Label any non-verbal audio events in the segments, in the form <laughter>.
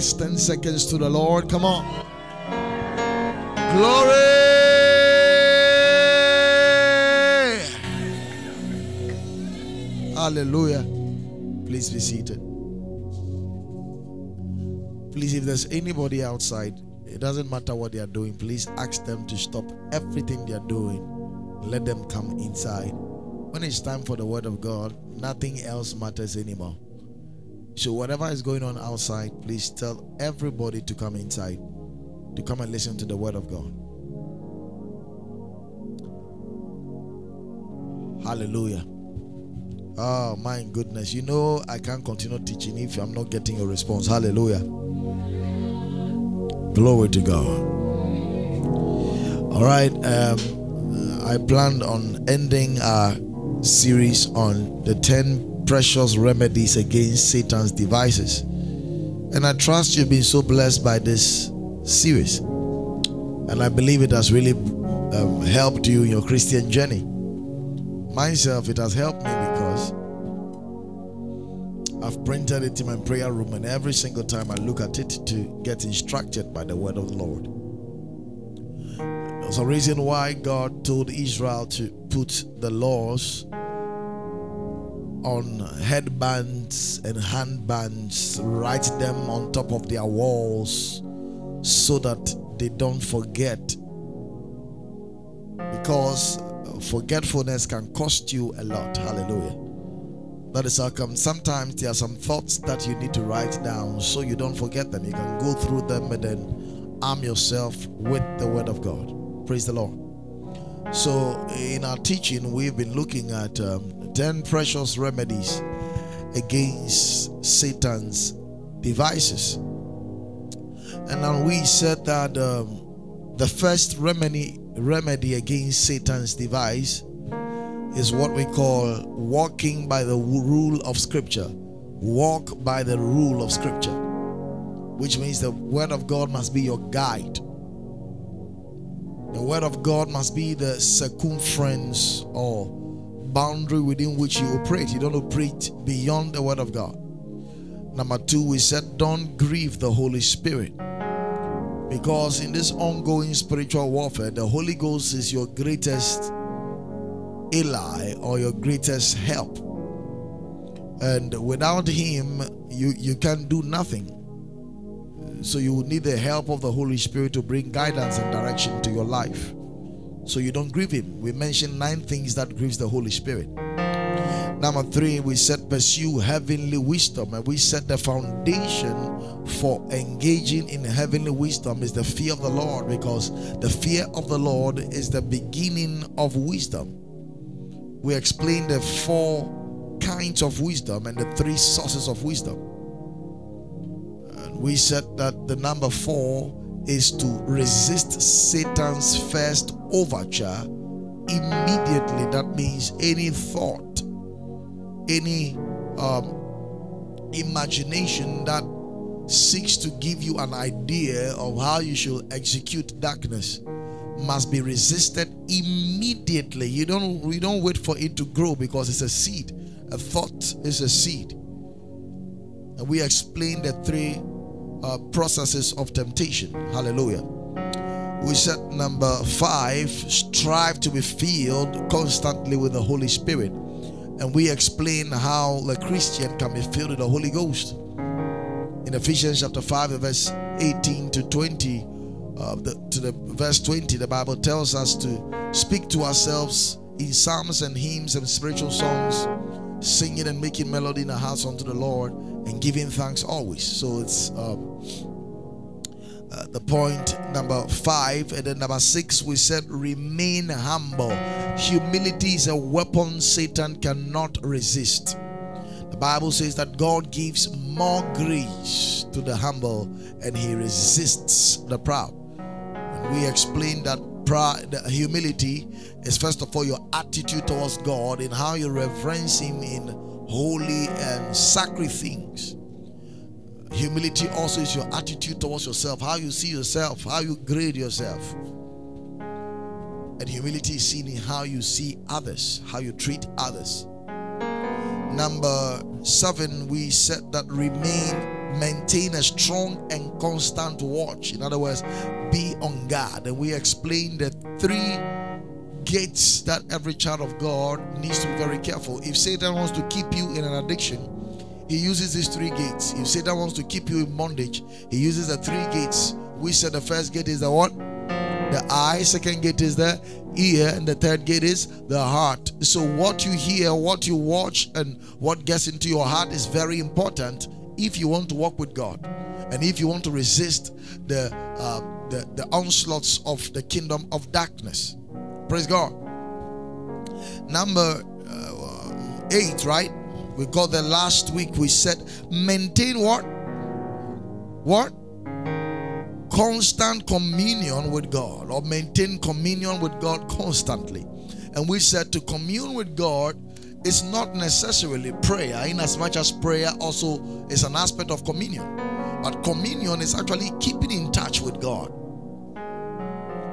scream next 10 seconds to the Lord? Come on. Glory. Hallelujah. Please be seated. Please, if there's anybody outside, it doesn't matter what they are doing, please ask them to stop everything they are doing. Let them come inside. When it's time for the word of God, nothing else matters anymore. So, whatever is going on outside, please tell everybody to come inside, to come and listen to the word of God. Hallelujah. Oh, my goodness. You know, I can't continue teaching if I'm not getting a response. Hallelujah. Glory to God. All right. Um, I planned on ending our series on the 10 precious remedies against Satan's devices. And I trust you've been so blessed by this series. And I believe it has really um, helped you in your Christian journey. Myself, it has helped me because I've printed it in my prayer room, and every single time I look at it to get instructed by the word of the Lord. There's a reason why God told Israel to put the laws on headbands and handbands, write them on top of their walls so that they don't forget. Because forgetfulness can cost you a lot. Hallelujah. That is how come sometimes there are some thoughts that you need to write down so you don't forget them. You can go through them and then arm yourself with the word of God. Praise the Lord. So, in our teaching, we've been looking at um, 10 precious remedies against Satan's devices. And then we said that um, the first remedy, remedy against Satan's device is what we call walking by the rule of Scripture. Walk by the rule of Scripture, which means the Word of God must be your guide. The Word of God must be the circumference or boundary within which you operate. You don't operate beyond the Word of God. Number two, we said, don't grieve the Holy Spirit. Because in this ongoing spiritual warfare, the Holy Ghost is your greatest ally or your greatest help. And without him, you, you can do nothing. So you need the help of the Holy Spirit to bring guidance and direction to your life. So you don't grieve him. We mentioned nine things that grieves the Holy Spirit. Number three, we said pursue heavenly wisdom, and we said the foundation for engaging in heavenly wisdom is the fear of the Lord, because the fear of the Lord is the beginning of wisdom. We explained the four kinds of wisdom and the three sources of wisdom. And we said that the number four is to resist Satan's first overture immediately. That means any thought any um, imagination that seeks to give you an idea of how you should execute darkness must be resisted immediately. You don't we don't wait for it to grow because it's a seed. A thought is a seed. And we explained the three uh, processes of temptation. Hallelujah. We said number five, strive to be filled constantly with the Holy Spirit. And we explain how the Christian can be filled with the Holy Ghost. In Ephesians chapter 5, verse 18 to 20, uh, the, to the verse 20, the Bible tells us to speak to ourselves in psalms and hymns and spiritual songs, singing and making melody in the hearts unto the Lord, and giving thanks always. So it's um, uh, the point number five and then number six we said remain humble. Humility is a weapon satan cannot resist. The bible says that god gives more grace to the humble and he resists the proud. And we explained that pride humility is first of all your attitude towards god and how you reverence him in holy and sacred things Humility also is your attitude towards yourself, how you see yourself, how you grade yourself. And humility is seen in how you see others, how you treat others. Number seven, we said that remain maintain a strong and constant watch. In other words, be on guard. And we explained the three gates that every child of God needs to be very careful. If Satan wants to keep you in an addiction, he uses these three gates. If Satan wants to keep you in bondage, he uses the three gates. We said the first gate is the what? The eye. Second gate is the ear. And the third gate is the heart. So, what you hear, what you watch, and what gets into your heart is very important if you want to walk with God and if you want to resist the, uh, the, the onslaughts of the kingdom of darkness. Praise God. Number uh, eight, right? We got the last week. We said maintain what? What? Constant communion with God or maintain communion with God constantly. And we said to commune with God is not necessarily prayer, in as much as prayer also is an aspect of communion. But communion is actually keeping in touch with God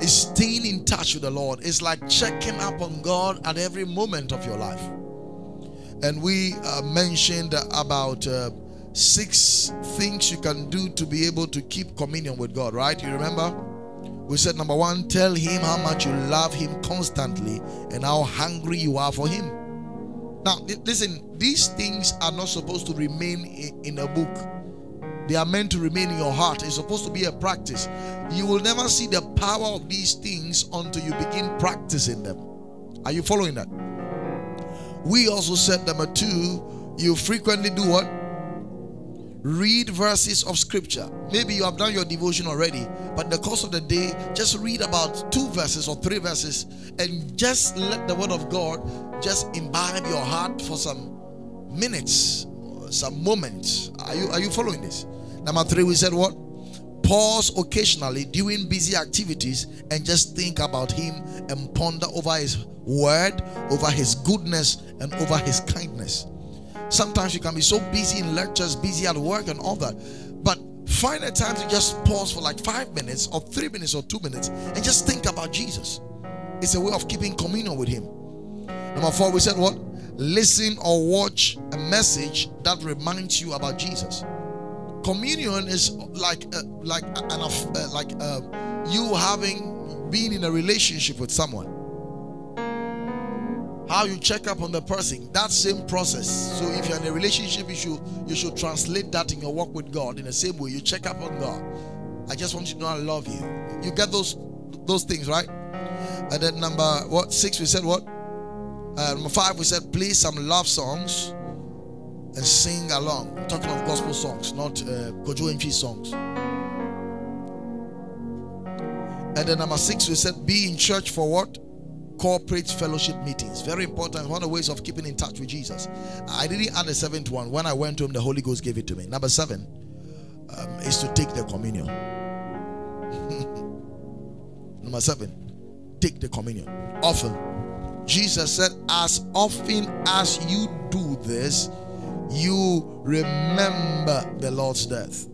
is staying in touch with the Lord. It's like checking up on God at every moment of your life. And we uh, mentioned about uh, six things you can do to be able to keep communion with God, right? You remember? We said number one, tell him how much you love him constantly and how hungry you are for him. Now, listen, these things are not supposed to remain in a book they are meant to remain in your heart. It's supposed to be a practice. You will never see the power of these things until you begin practicing them. Are you following that? We also said number two, you frequently do what? Read verses of scripture. Maybe you have done your devotion already, but in the course of the day, just read about two verses or three verses and just let the word of God just imbibe your heart for some minutes, some moments. Are you are you following this? Number three, we said what? Pause occasionally during busy activities and just think about Him and ponder over His word, over His goodness, and over His kindness. Sometimes you can be so busy in lectures, busy at work, and all that. But find a time to just pause for like five minutes, or three minutes, or two minutes, and just think about Jesus. It's a way of keeping communion with Him. Number four, we said what? Listen or watch a message that reminds you about Jesus communion is like uh, like an uh, like uh, you having been in a relationship with someone. How you check up on the person that same process. So if you're in a relationship you should you should translate that in your walk with god in the same way. You check up on god. I just want you to know i love you. You get those those things right? And then number what six we said what? Uh, number five we said play some love songs and sing along. I'm talking of gospel songs, not uh, Kojo songs. And then number six, we said be in church for what? Corporate fellowship meetings. Very important. One of the ways of keeping in touch with Jesus. I didn't add a seventh one. When I went to him, the Holy Ghost gave it to me. Number seven um, is to take the communion. <laughs> number seven, take the communion. Often. Jesus said, as often as you do this, you remember the Lord's death.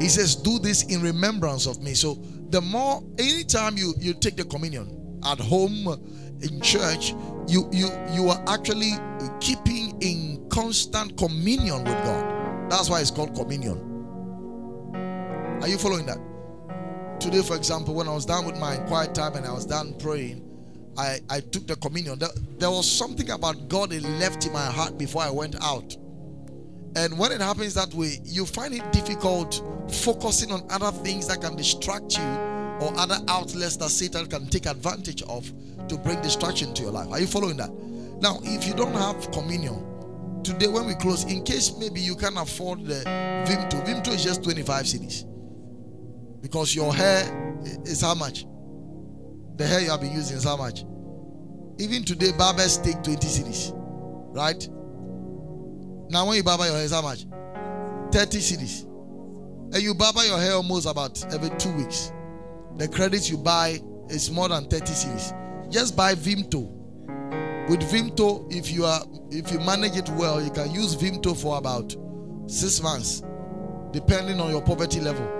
He says, Do this in remembrance of me. So, the more, anytime you, you take the communion at home, in church, you, you, you are actually keeping in constant communion with God. That's why it's called communion. Are you following that? Today, for example, when I was done with my quiet time and I was done praying, I, I took the communion. There, there was something about God that left in my heart before I went out. And when it happens that way, you find it difficult focusing on other things that can distract you or other outlets that Satan can take advantage of to bring distraction to your life. Are you following that? Now, if you don't have communion, today when we close, in case maybe you can afford the Vimto, Vimto is just 25 cedis because your hair is how much? The hair you have been using is how much? Even today, barbers take 20 cedis. Right? Now, when you barber your hair, is how much? 30 cedis. And you barber your hair almost about every two weeks. The credits you buy is more than 30 cedis. Just buy Vimto. With Vimto, if you are if you manage it well, you can use Vimto for about six months, depending on your poverty level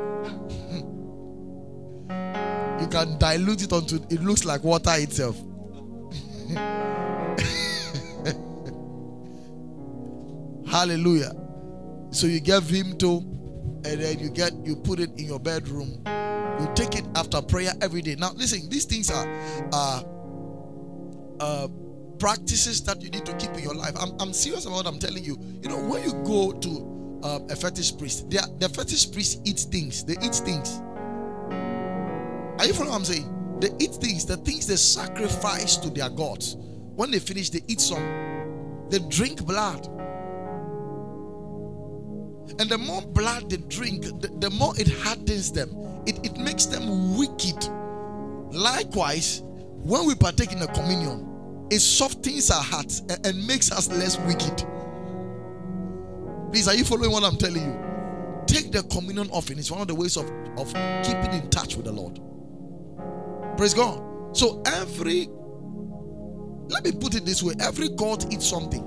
you can dilute it until it looks like water itself. <laughs> Hallelujah. So you get Vimto, and then you get you put it in your bedroom. You take it after prayer every day. Now, listen, these things are are uh, practices that you need to keep in your life. I'm, I'm serious about what I'm telling you. You know, when you go to uh, a fetish priest, are, the fetish priest eats things. They eat things. Are you following what I'm saying? They eat things, the things they sacrifice to their gods. When they finish, they eat some. They drink blood. And the more blood they drink, the, the more it hardens them. It, it makes them wicked. Likewise, when we partake in the communion, it softens our hearts and, and makes us less wicked. Please, are you following what I'm telling you? Take the communion offering. It's one of the ways of, of keeping in touch with the Lord. Praise God. So every let me put it this way every cult eats something.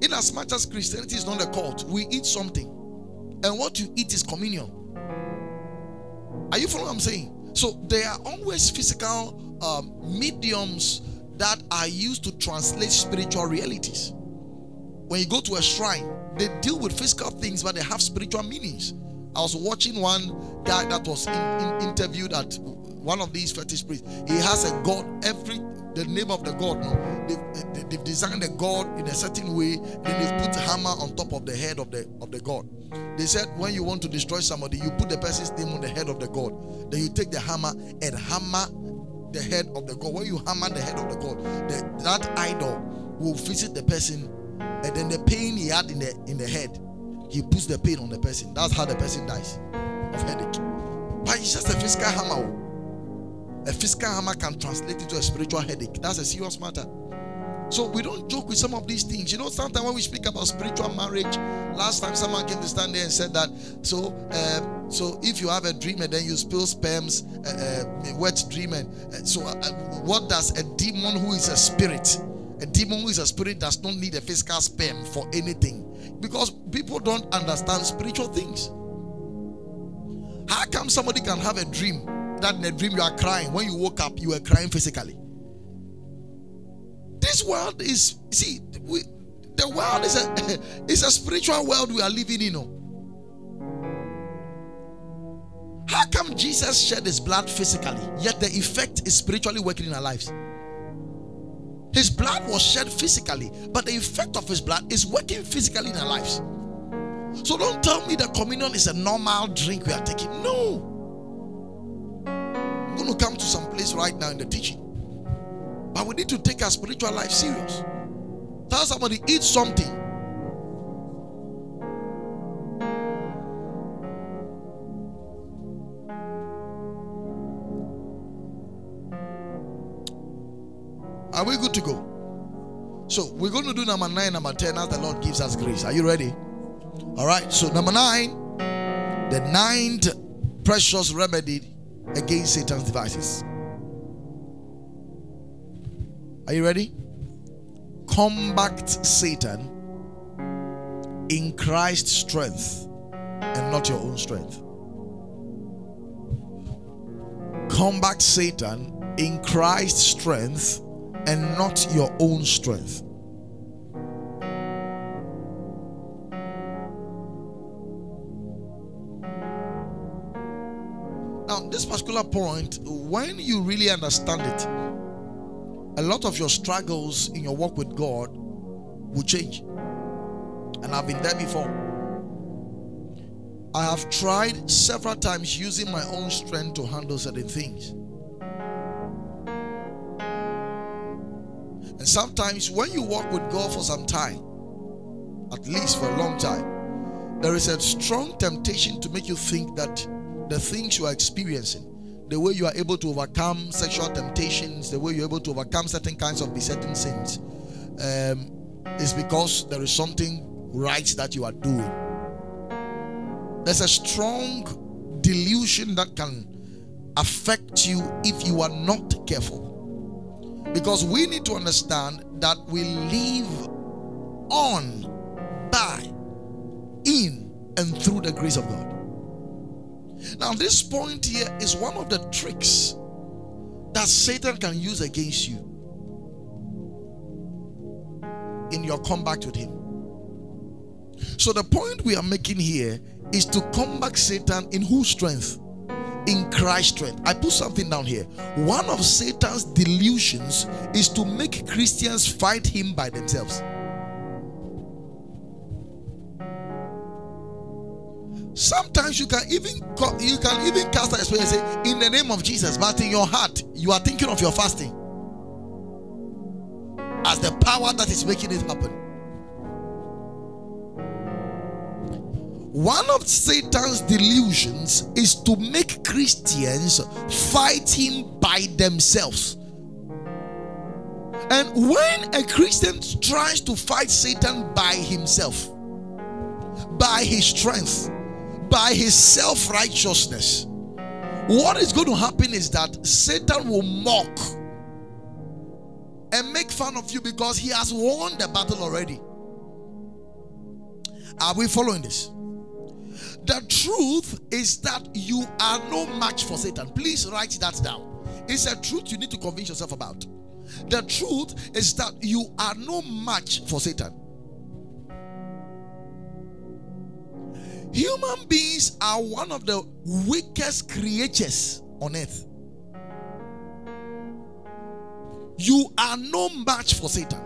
In as much as Christianity is not a cult, we eat something. And what you eat is communion. Are you following what I'm saying? So there are always physical um, mediums that are used to translate spiritual realities. When you go to a shrine, they deal with physical things, but they have spiritual meanings. I was watching one guy that was in, in, interviewed at one of these fetish priests. He has a god. Every the name of the god. No, they've, they've designed the god in a certain way. Then they put hammer on top of the head of the of the god. They said when you want to destroy somebody, you put the person's name on the head of the god. Then you take the hammer and hammer the head of the god. When you hammer the head of the god, the, that idol will visit the person, and then the pain he had in the in the head he puts the pain on the person. That's how the person dies of headache. But it's just a physical hammer. Oh. A physical hammer can translate into a spiritual headache. That's a serious matter. So we don't joke with some of these things. You know, sometimes when we speak about spiritual marriage, last time someone came to stand there and said that. So, uh, so if you have a dream and then you spill sperms, uh, uh, wet dream, and uh, so uh, what does a demon who is a spirit? A demon who is a spirit does not need a physical sperm for anything because people don't understand spiritual things. How come somebody can have a dream that in a dream you are crying? When you woke up, you were crying physically. This world is see, we, the world is a <laughs> is a spiritual world we are living in. You? How come Jesus shed his blood physically, yet the effect is spiritually working in our lives? His blood was shed physically, but the effect of his blood is working physically in our lives. So don't tell me that communion is a normal drink we are taking. No. I'm going to come to some place right now in the teaching. But we need to take our spiritual life serious. Tell somebody, eat something. So we're going to do number nine, number 10 as the Lord gives us grace. Are you ready? All right. So number nine, the ninth precious remedy against Satan's devices. Are you ready? Combat Satan in Christ's strength and not your own strength. Combat Satan in Christ's strength and not your own strength. Now, this particular point, when you really understand it, a lot of your struggles in your walk with God will change. And I've been there before. I have tried several times using my own strength to handle certain things. And sometimes when you walk with God for some time, at least for a long time, there is a strong temptation to make you think that the things you are experiencing, the way you are able to overcome sexual temptations, the way you're able to overcome certain kinds of besetting sins, um, is because there is something right that you are doing. There's a strong delusion that can affect you if you are not careful. Because we need to understand that we live on, by, in, and through the grace of God. Now, this point here is one of the tricks that Satan can use against you in your combat with him. So the point we are making here is to combat Satan in whose strength? In Christ's strength. I put something down here. One of Satan's delusions is to make Christians fight him by themselves. Sometimes you can even you can even cast a spell and say, "In the name of Jesus," but in your heart you are thinking of your fasting as the power that is making it happen. One of Satan's delusions is to make Christians fight him by themselves. And when a Christian tries to fight Satan by himself, by his strength, by his self righteousness, what is going to happen is that Satan will mock and make fun of you because he has won the battle already. Are we following this? The truth is that you are no match for Satan. Please write that down. It's a truth you need to convince yourself about. The truth is that you are no match for Satan. Human beings are one of the weakest creatures on earth. You are no match for Satan.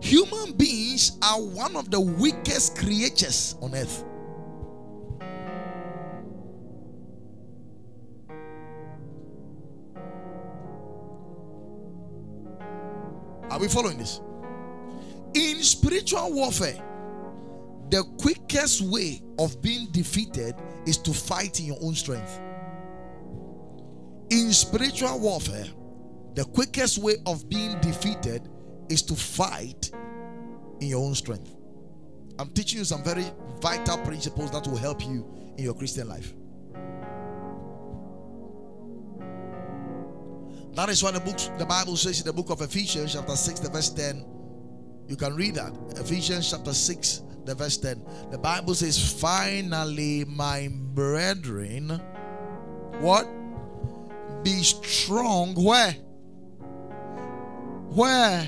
Human beings are one of the weakest creatures on earth. Are we following this? In spiritual warfare, the quickest way of being defeated is to fight in your own strength. In spiritual warfare, the quickest way of being defeated is to fight in your own strength. I'm teaching you some very vital principles that will help you in your Christian life. That is why the books the Bible says in the book of Ephesians, chapter 6, the verse 10. You can read that. Ephesians chapter 6, the verse 10. The Bible says, Finally, my brethren, what? Be strong. Where? Where?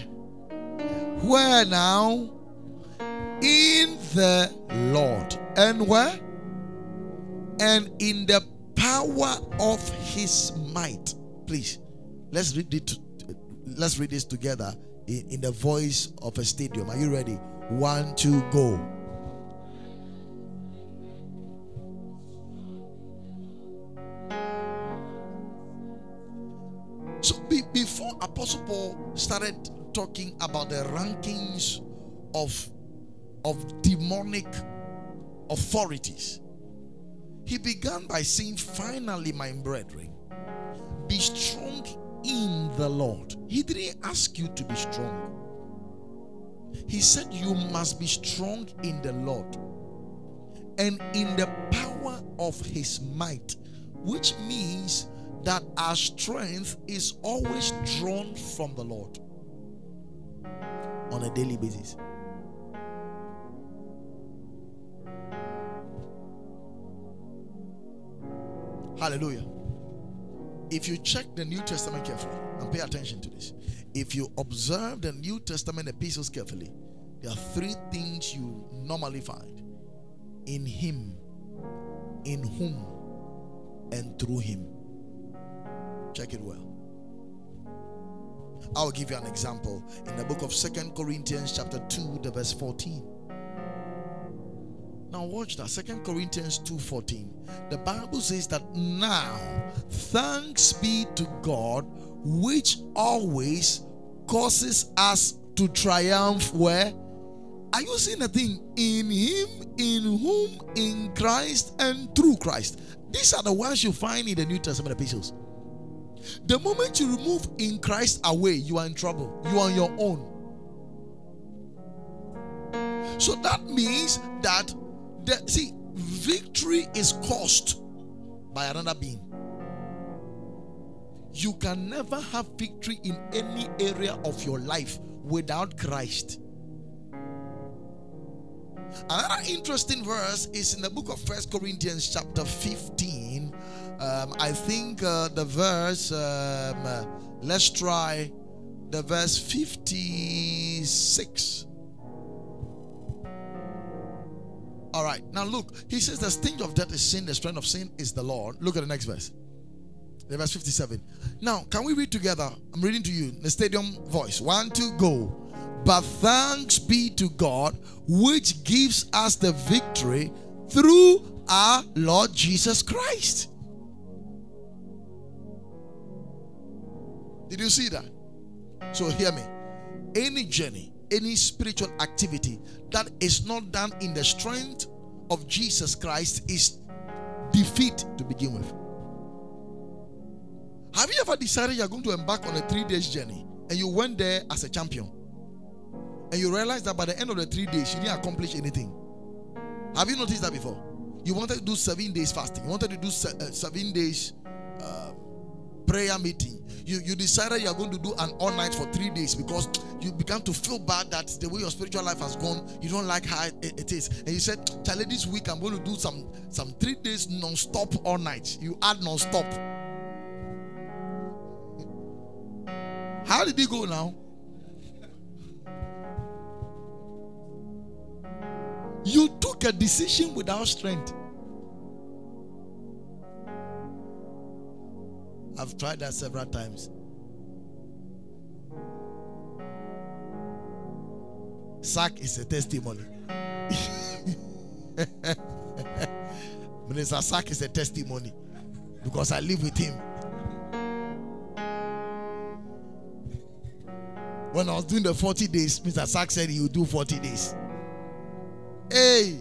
Where now? In the Lord. And where? And in the power of his might. Please Let's read it. Let's read this together in, in the voice of a stadium. Are you ready? One, two, go. So be, before Apostle Paul started talking about the rankings of of demonic authorities, he began by saying, "Finally, my brethren, be strong in the Lord. He didn't ask you to be strong. He said you must be strong in the Lord and in the power of his might, which means that our strength is always drawn from the Lord on a daily basis. Hallelujah. If you check the New Testament carefully and pay attention to this, if you observe the New Testament epistles carefully, there are three things you normally find in Him, in whom, and through Him. Check it well. I'll give you an example in the book of Second Corinthians, chapter 2, the verse 14. Now watch that. Second Corinthians 2:14. The Bible says that now thanks be to God which always causes us to triumph where? Are you seeing a thing? In him in whom in Christ and through Christ. These are the ones you find in the New Testament epistles. The moment you remove in Christ away you are in trouble. You are on your own. So that means that the, see, victory is caused by another being. You can never have victory in any area of your life without Christ. Another interesting verse is in the book of First Corinthians, chapter 15. Um, I think uh, the verse, um, uh, let's try the verse 56. All right. Now look, he says the sting of death is sin, the strength of sin is the Lord. Look at the next verse. The verse 57. Now, can we read together? I'm reading to you the stadium voice. One, two, go. But thanks be to God, which gives us the victory through our Lord Jesus Christ. Did you see that? So, hear me. Any journey, any spiritual activity that is not done in the strength of Jesus Christ is defeat to begin with. Have you ever decided you're going to embark on a three days journey and you went there as a champion? And you realize that by the end of the three days, you didn't accomplish anything. Have you noticed that before? You wanted to do seven days fasting, you wanted to do uh, seven days uh, prayer meeting. You, you decided you're going to do an all night for three days because you began to feel bad that the way your spiritual life has gone, you don't like how it, it is. And you said, Charlie, this week I'm going to do some, some three days non stop all night. You add non stop. How did it go now? You took a decision without strength. I've tried that several times. Sack is a testimony. <laughs> Minister Sack is a testimony because I live with him. When I was doing the 40 days, Mr. Sack said he would do 40 days. Hey.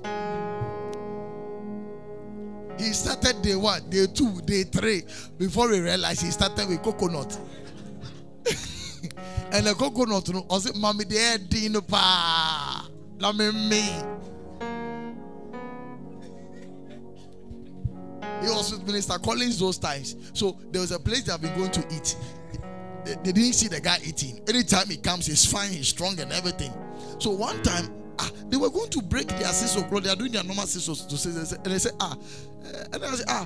He started day one, day two, day three. Before we realized he started with coconut. <laughs> and the coconut, I said, Mommy, the air dino pa. Let me me. He was with Minister Collins those times. So there was a place they have been going to eat. They, they didn't see the guy eating. Anytime he comes, he's fine, he's strong, and everything. So one time, ah, they were going to break their scissors. They are doing their normal scissors to. And they say, ah, eh, and I say, ah,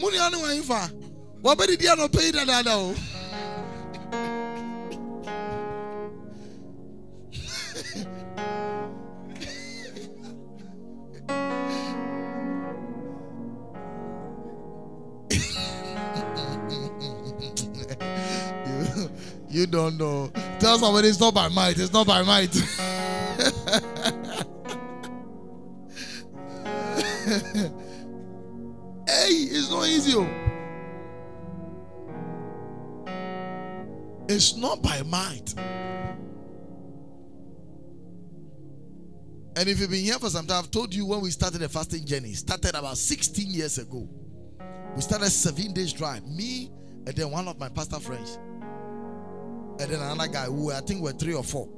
money I know why What about the not pay that now? <laughs> you, you don't know. Tell somebody it's not by might. It's not by might. <laughs> <laughs> hey, it's not easy. Oh. It's not by might. And if you've been here for some time, I've told you when we started the fasting journey, started about 16 years ago. We started seven days dry. Me and then one of my pastor friends. And then another guy who I think were three or four.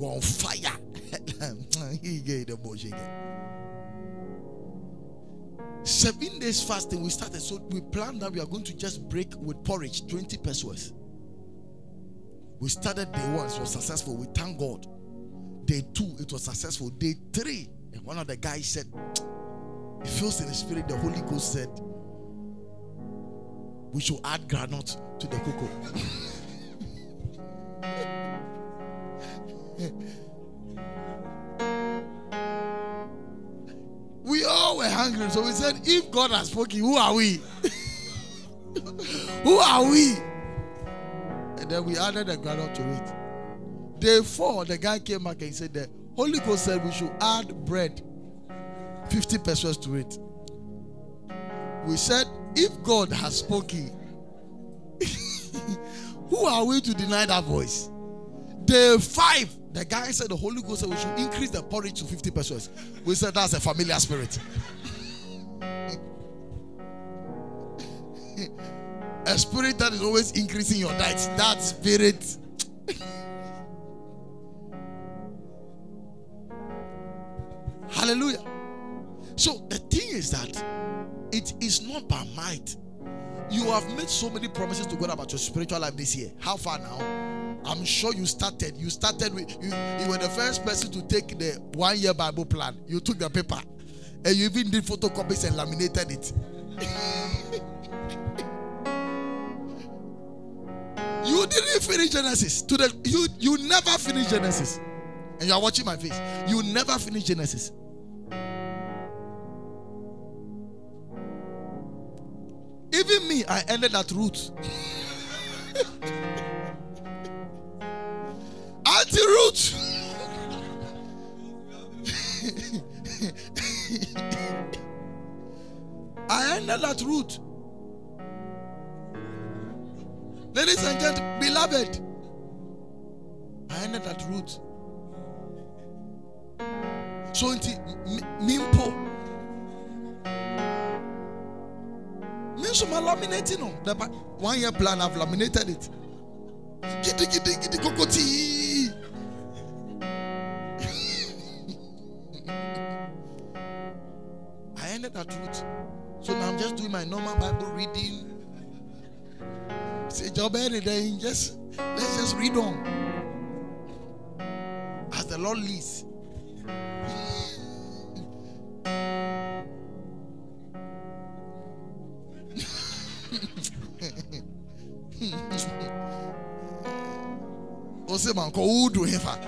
On fire. <laughs> Seven days fasting, we started. So we planned that we are going to just break with porridge 20 pesos. We started day one, it was successful. We thank God. Day two, it was successful. Day three, and one of the guys said, He feels in the spirit, the Holy Ghost said, We should add granite to the cocoa. <laughs> We all were hungry. So we said, if God has spoken, who are we? <laughs> who are we? And then we added the granite to it. Day four, the guy came back and said, The Holy Ghost said we should add bread, 50 pesos to it. We said, if God has spoken, <laughs> who are we to deny that voice? Day five, the guy said the Holy Ghost said we should increase the porridge to 50 pesos. We said that's a familiar spirit. <laughs> a spirit that is always increasing your diet. That spirit. <laughs> Hallelujah. So the thing is that it is not by might. You have made so many promises to God about your spiritual life this year. How far now? I'm sure you started. You started with you, you were the first person to take the one year Bible plan. You took the paper and you even did photocopies and laminated it. <laughs> you didn't finish Genesis. To the you you never finish Genesis. And you are watching my face. You never finish Genesis. I ended at Ruth. <laughs> Auntie Ruth. <laughs> I ended at Ruth. Ladies and gentlemen, beloved, I ended at Ruth. So mimpo me nso ma laminate no the one year plan I've laminated it. Gidi gidi gidi kokoti. <laughs> I ended at Ruth. So now I'm just doing my normal Bible reading. Say job any day, just let's just read on. As the Lord leads. Ose man udu hefa.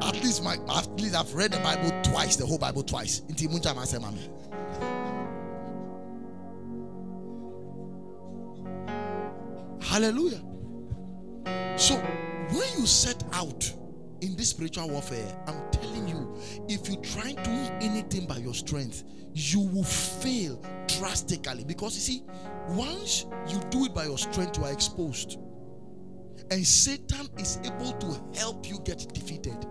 At least my at least I've read the Bible twice, the whole Bible twice. Inti muncha ma mami. Hallelujah. So when you set out in this spiritual warfare, I'm if you try doing anything by your strength, you will fail drastically. Because you see, once you do it by your strength, you are exposed. And Satan is able to help you get defeated.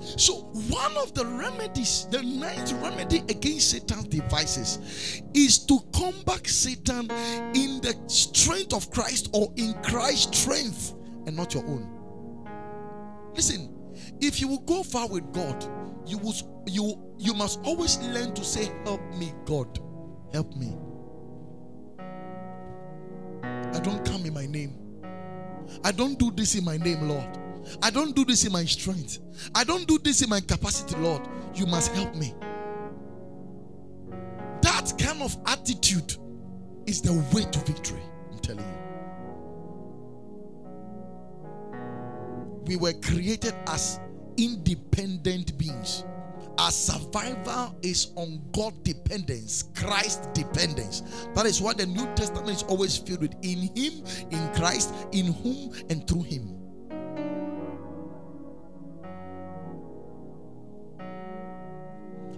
So, one of the remedies, the ninth remedy against Satan's devices, is to combat Satan in the strength of Christ or in Christ's strength and not your own. Listen, if you will go far with God, you will you you must always learn to say, Help me, God. Help me. I don't come in my name. I don't do this in my name, Lord. I don't do this in my strength. I don't do this in my capacity, Lord. You must help me. That kind of attitude is the way to victory. I'm telling you. We were created as independent beings. Our survival is on God dependence, Christ dependence. That is what the New Testament is always filled with. In Him, in Christ, in whom, and through Him.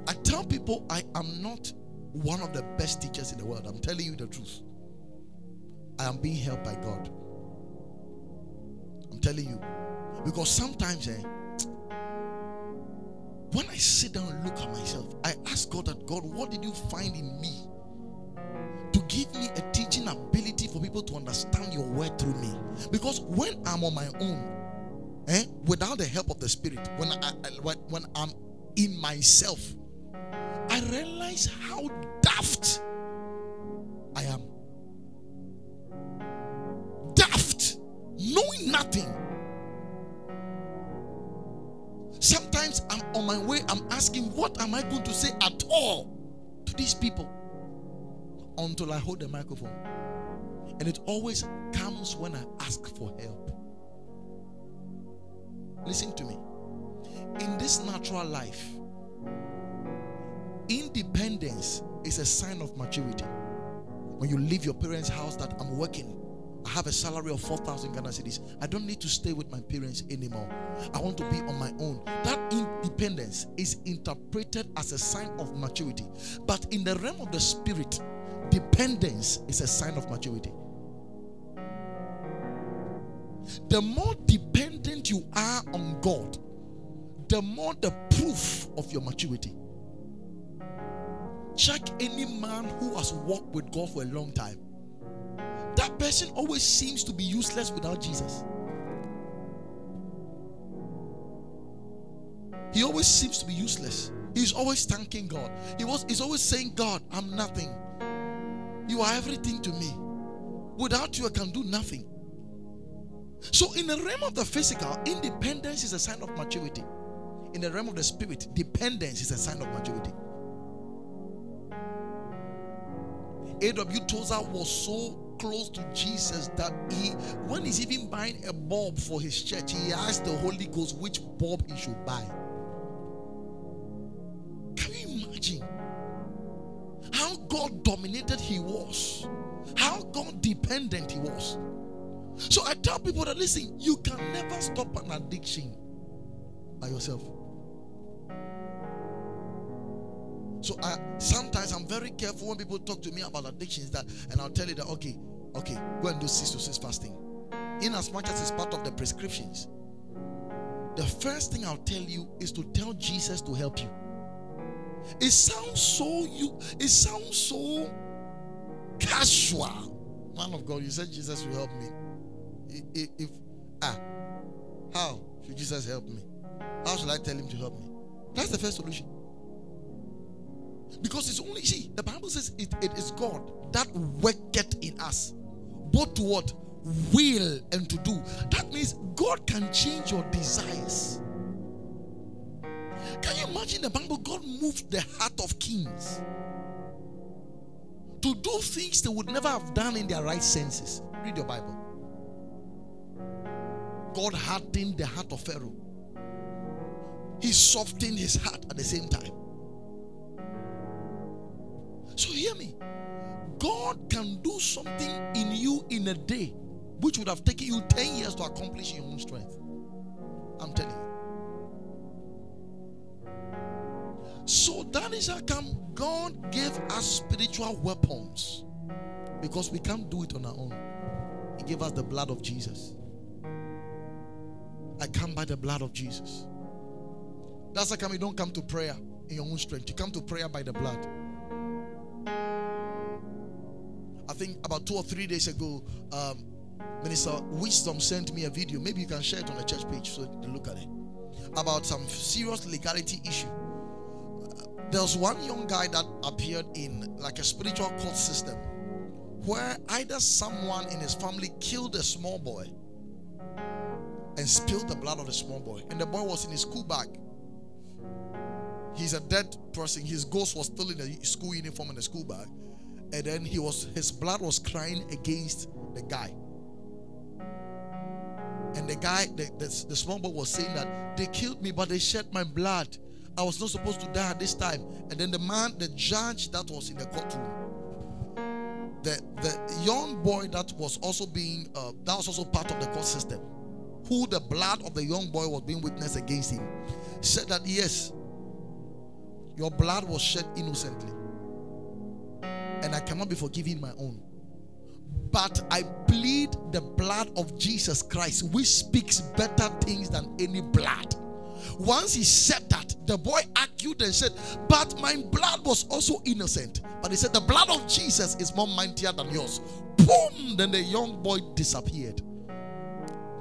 I tell people I am not one of the best teachers in the world. I'm telling you the truth. I am being helped by God. I'm telling you. Because sometimes, eh, when I sit down and look at myself, I ask God that God, what did you find in me to give me a teaching ability for people to understand your word through me? Because when I'm on my own, eh, without the help of the Spirit, when I, when, when I'm in myself, I realize how daft I am. Daft, knowing nothing. On my way, I'm asking, What am I going to say at all to these people? Until I hold the microphone. And it always comes when I ask for help. Listen to me. In this natural life, independence is a sign of maturity. When you leave your parents' house, that I'm working, I have a salary of 4,000 Ghana cedis. I don't need to stay with my parents anymore. I want to be on my own. That independence is interpreted as a sign of maturity. But in the realm of the spirit, dependence is a sign of maturity. The more dependent you are on God, the more the proof of your maturity. Check any man who has walked with God for a long time that person always seems to be useless without Jesus. He always seems to be useless. He's always thanking God. He was he's always saying, God, I'm nothing. You are everything to me. Without you, I can do nothing. So, in the realm of the physical, independence is a sign of maturity. In the realm of the spirit, dependence is a sign of maturity. A.W. Tozer was so close to Jesus that he, when he's even buying a bulb for his church, he asked the Holy Ghost which bulb he should buy. Can you imagine how God dominated he was? How God dependent he was? So I tell people that listen, you can never stop an addiction by yourself. So I sometimes I'm very careful when people talk to me about addictions that and I'll tell you that okay, okay, go and do six to six fasting. In as much as it's part of the prescriptions. The first thing I'll tell you is to tell Jesus to help you. It sounds so you it sounds so casual. Man of God, you said Jesus will help me. If, if ah how should Jesus help me? How should I tell him to help me? That's the first solution. Because it's only, see, the Bible says it, it is God that worketh in us, both to what? Will and to do. That means God can change your desires. Can you imagine the Bible? God moved the heart of kings to do things they would never have done in their right senses. Read your Bible. God hardened the heart of Pharaoh, He softened his heart at the same time. So hear me. God can do something in you in a day which would have taken you 10 years to accomplish in your own strength. I'm telling you. So that is how come God gave us spiritual weapons because we can't do it on our own. He gave us the blood of Jesus. I come by the blood of Jesus. That's how come you don't come to prayer in your own strength. You come to prayer by the blood. I think about two or three days ago, um, Minister Wisdom sent me a video. Maybe you can share it on the church page so to look at it. About some serious legality issue. there was one young guy that appeared in like a spiritual court system where either someone in his family killed a small boy and spilled the blood of the small boy, and the boy was in his school bag. He's a dead person. His ghost was still in the school uniform and the school bag and then he was his blood was crying against the guy. And the guy the, the, the, small boy was saying that they killed me but they shed my blood. I was not supposed to die at this time. And then the man the judge that was in the courtroom the the young boy that was also being uh, that was also part of the court system who the blood of the young boy was being witnessed against him said that yes your blood was shed innocently and I cannot be forgiven my own. But I plead the blood of Jesus Christ, which speaks better things than any blood. Once he said that, the boy argued and said, But my blood was also innocent. But he said, The blood of Jesus is more mightier than yours. Boom! Then the young boy disappeared.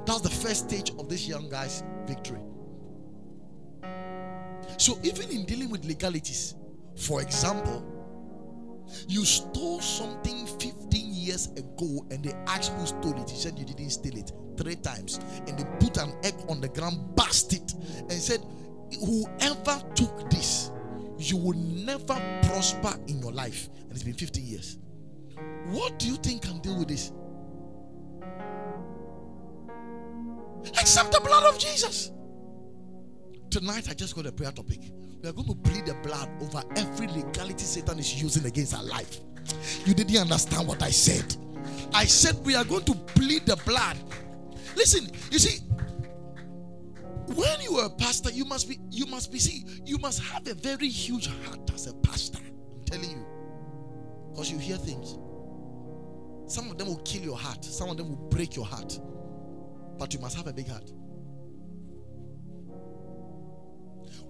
That's the first stage of this young guy's victory. So, even in dealing with legalities, for example, you stole something 15 years ago and they asked who stole it. He said you didn't steal it three times. And they put an egg on the ground, bust it, and said, Whoever took this, you will never prosper in your life. And it's been 15 years. What do you think can deal with this? Except the blood of Jesus. Tonight, I just got a prayer topic. We are going to plead the blood over every legality Satan is using against our life. You didn't understand what I said. I said we are going to plead the blood. Listen, you see, when you are a pastor, you must be, you must be, see, you must have a very huge heart as a pastor. I'm telling you. Because you hear things. Some of them will kill your heart, some of them will break your heart. But you must have a big heart.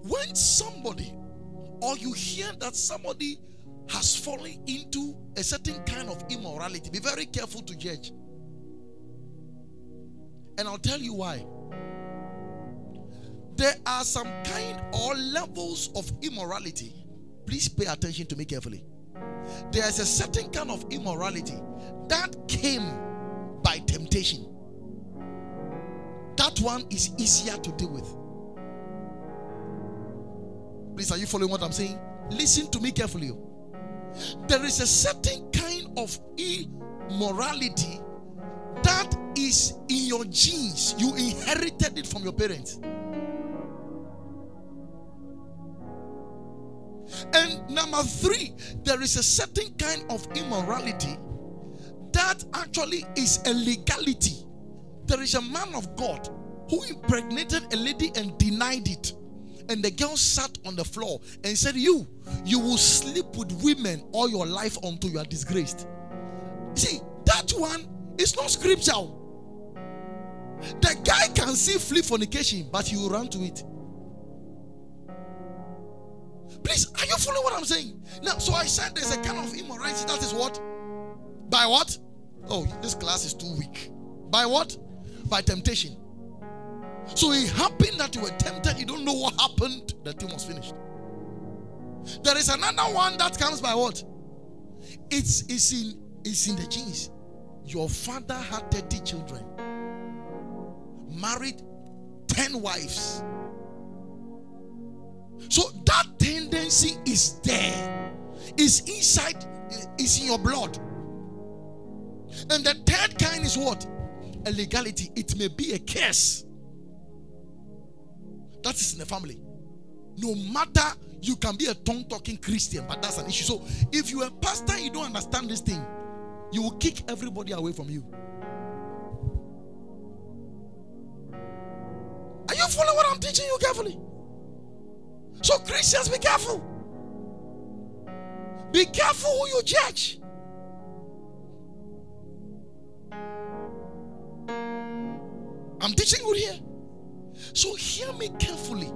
When somebody or you hear that somebody has fallen into a certain kind of immorality, be very careful to judge. And I'll tell you why. There are some kind or levels of immorality. Please pay attention to me carefully. There is a certain kind of immorality that came by temptation. That one is easier to deal with. Please, are you following what I'm saying? Listen to me carefully. There is a certain kind of immorality that is in your genes. You inherited it from your parents. And number three, there is a certain kind of immorality that actually is a legality. There is a man of God who impregnated a lady and denied it. And the girl sat on the floor and said, You, you will sleep with women all your life until you are disgraced. See, that one is not scriptural. The guy can see flee fornication, but he will run to it. Please, are you following what I'm saying? Now, so I said there's a kind of immorality that is what? By what? Oh, this class is too weak. By what? By temptation. So it happened that you were tempted, you don't know what happened, the thing was finished. There is another one that comes by what? It's, it's in it's in the genes. Your father had 30 children, married 10 wives. So that tendency is there, is inside, is in your blood. And the third kind is what? A legality. It may be a curse. That is in the family. No matter you can be a tongue talking Christian, but that's an issue. So if you're a pastor, you don't understand this thing, you will kick everybody away from you. Are you following what I'm teaching you carefully? So, Christians, be careful. Be careful who you judge. I'm teaching you here. So, hear me carefully.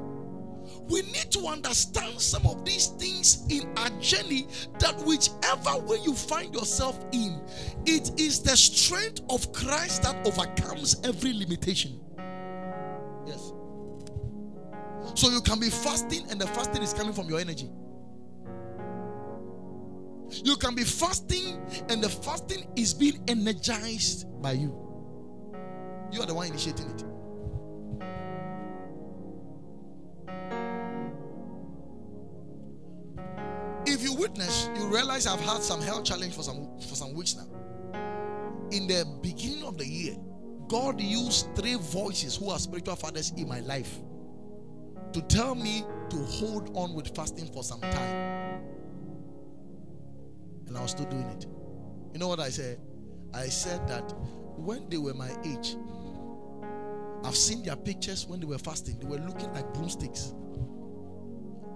We need to understand some of these things in our journey that whichever way you find yourself in, it is the strength of Christ that overcomes every limitation. Yes. So you can be fasting, and the fasting is coming from your energy. You can be fasting, and the fasting is being energized by you. You are the one initiating it. If you witness, you realize I've had some health challenge for some for some weeks now. In the beginning of the year, God used three voices who are spiritual fathers in my life to tell me to hold on with fasting for some time. And I was still doing it. You know what I said? I said that when they were my age, I've seen their pictures when they were fasting. They were looking like broomsticks.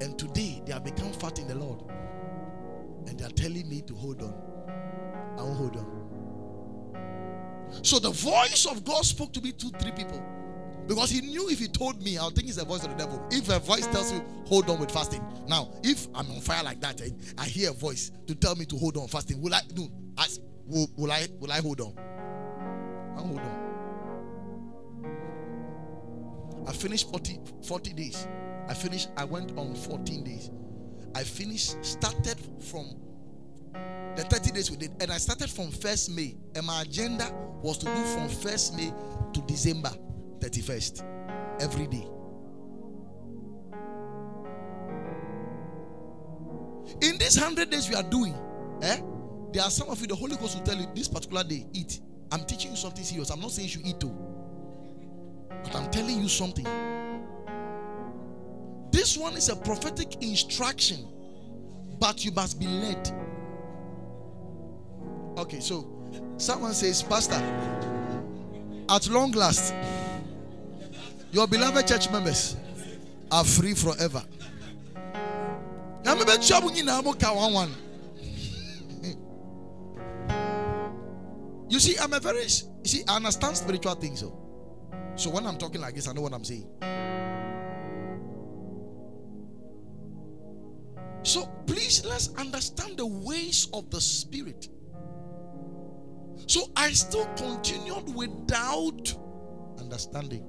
And today they have become fat in the Lord. And they are telling me to hold on. I won't hold on. So the voice of God spoke to me to three people. Because he knew if he told me, I'll think it's the voice of the devil. If a voice tells you, hold on with fasting. Now, if I'm on fire like that, and I hear a voice to tell me to hold on fasting, will I do? Ask, will, will I will I hold on? I'll hold on. I finished 40, 40 days. I finished, I went on 14 days. I finished, started from the 30 days we did, and I started from 1st May. And my agenda was to do from 1st May to December 31st every day. In these 100 days we are doing, eh? There are some of you, the Holy Ghost will tell you this particular day, eat. I'm teaching you something serious. I'm not saying you should eat too. But I'm telling you something. This one is a prophetic instruction, but you must be led. Okay, so someone says, Pastor, at long last, your beloved church members are free forever. You see, I'm a very, you see, I understand spiritual things. So, so when I'm talking like this, I know what I'm saying. So please let's understand the ways of the Spirit. So I still continued without understanding.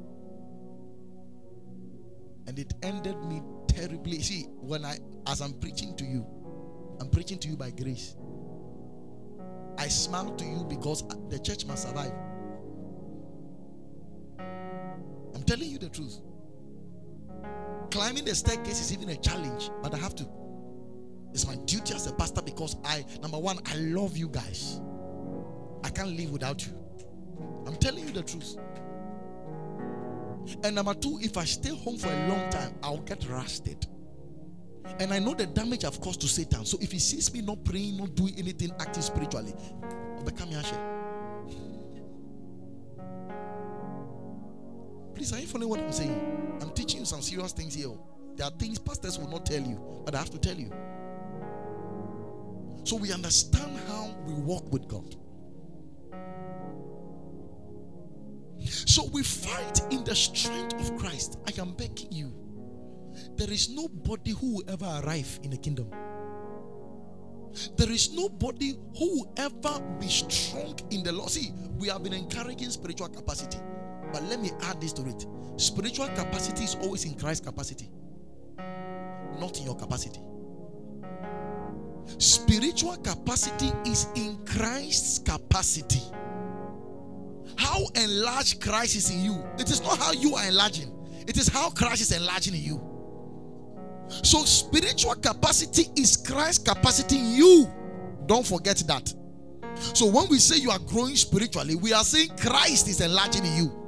And it ended me terribly. See, when I, as I'm preaching to you, I'm preaching to you by grace. I smile to you because the church must survive. I'm telling you the truth. Climbing the staircase is even a challenge, but I have to. It's my duty as a pastor because I, number one, I love you guys. I can't live without you. I'm telling you the truth. And number two, if I stay home for a long time, I'll get rusted. And I know the damage I've caused to Satan. So if he sees me not praying, not doing anything, acting spiritually, I'll become Yashe. Please, are you following what I'm saying? I'm teaching you some serious things here. There are things pastors will not tell you, but I have to tell you. So we understand how we walk with God. So we fight in the strength of Christ. I am begging you. There is nobody who will ever arrive in the kingdom. There is nobody who will ever be strong in the Lord. See, we have been encouraging spiritual capacity. But let me add this to it. Spiritual capacity is always in Christ's capacity, not in your capacity. Spiritual capacity is in Christ's capacity. How enlarged Christ is in you. It is not how you are enlarging, it is how Christ is enlarging in you. So, spiritual capacity is Christ's capacity in you. Don't forget that. So, when we say you are growing spiritually, we are saying Christ is enlarging in you.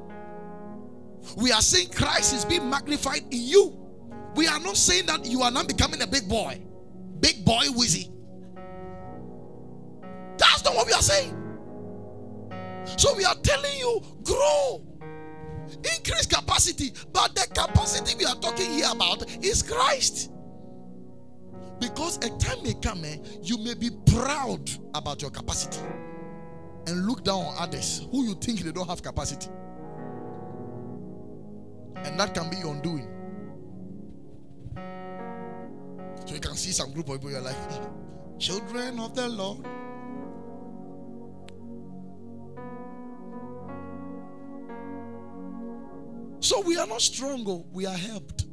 We are saying Christ is being magnified in you. We are not saying that you are not becoming a big boy, big boy wizzy. That's not what we are saying. So we are telling you, grow, increase capacity. But the capacity we are talking here about is Christ. Because a time may come, eh, you may be proud about your capacity and look down on others who you think they don't have capacity. And that can be your undoing. So you can see some group of people, you're like, children of the Lord. So we are not strong, oh, we are helped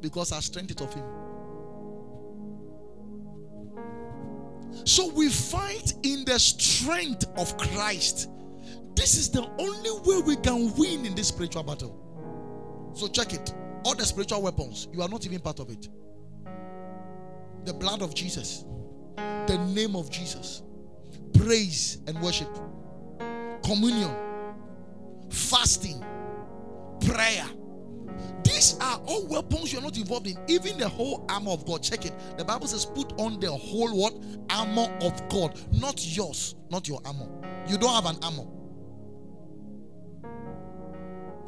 because our strength is of Him. So we fight in the strength of Christ. This is the only way we can win in this spiritual battle. So check it. All the spiritual weapons, you are not even part of it. The blood of Jesus, the name of Jesus, praise and worship, communion, fasting prayer. These are all weapons you're not involved in. Even the whole armor of God. Check it. The Bible says, put on the whole what? Armor of God. Not yours, not your armor. You don't have an armor.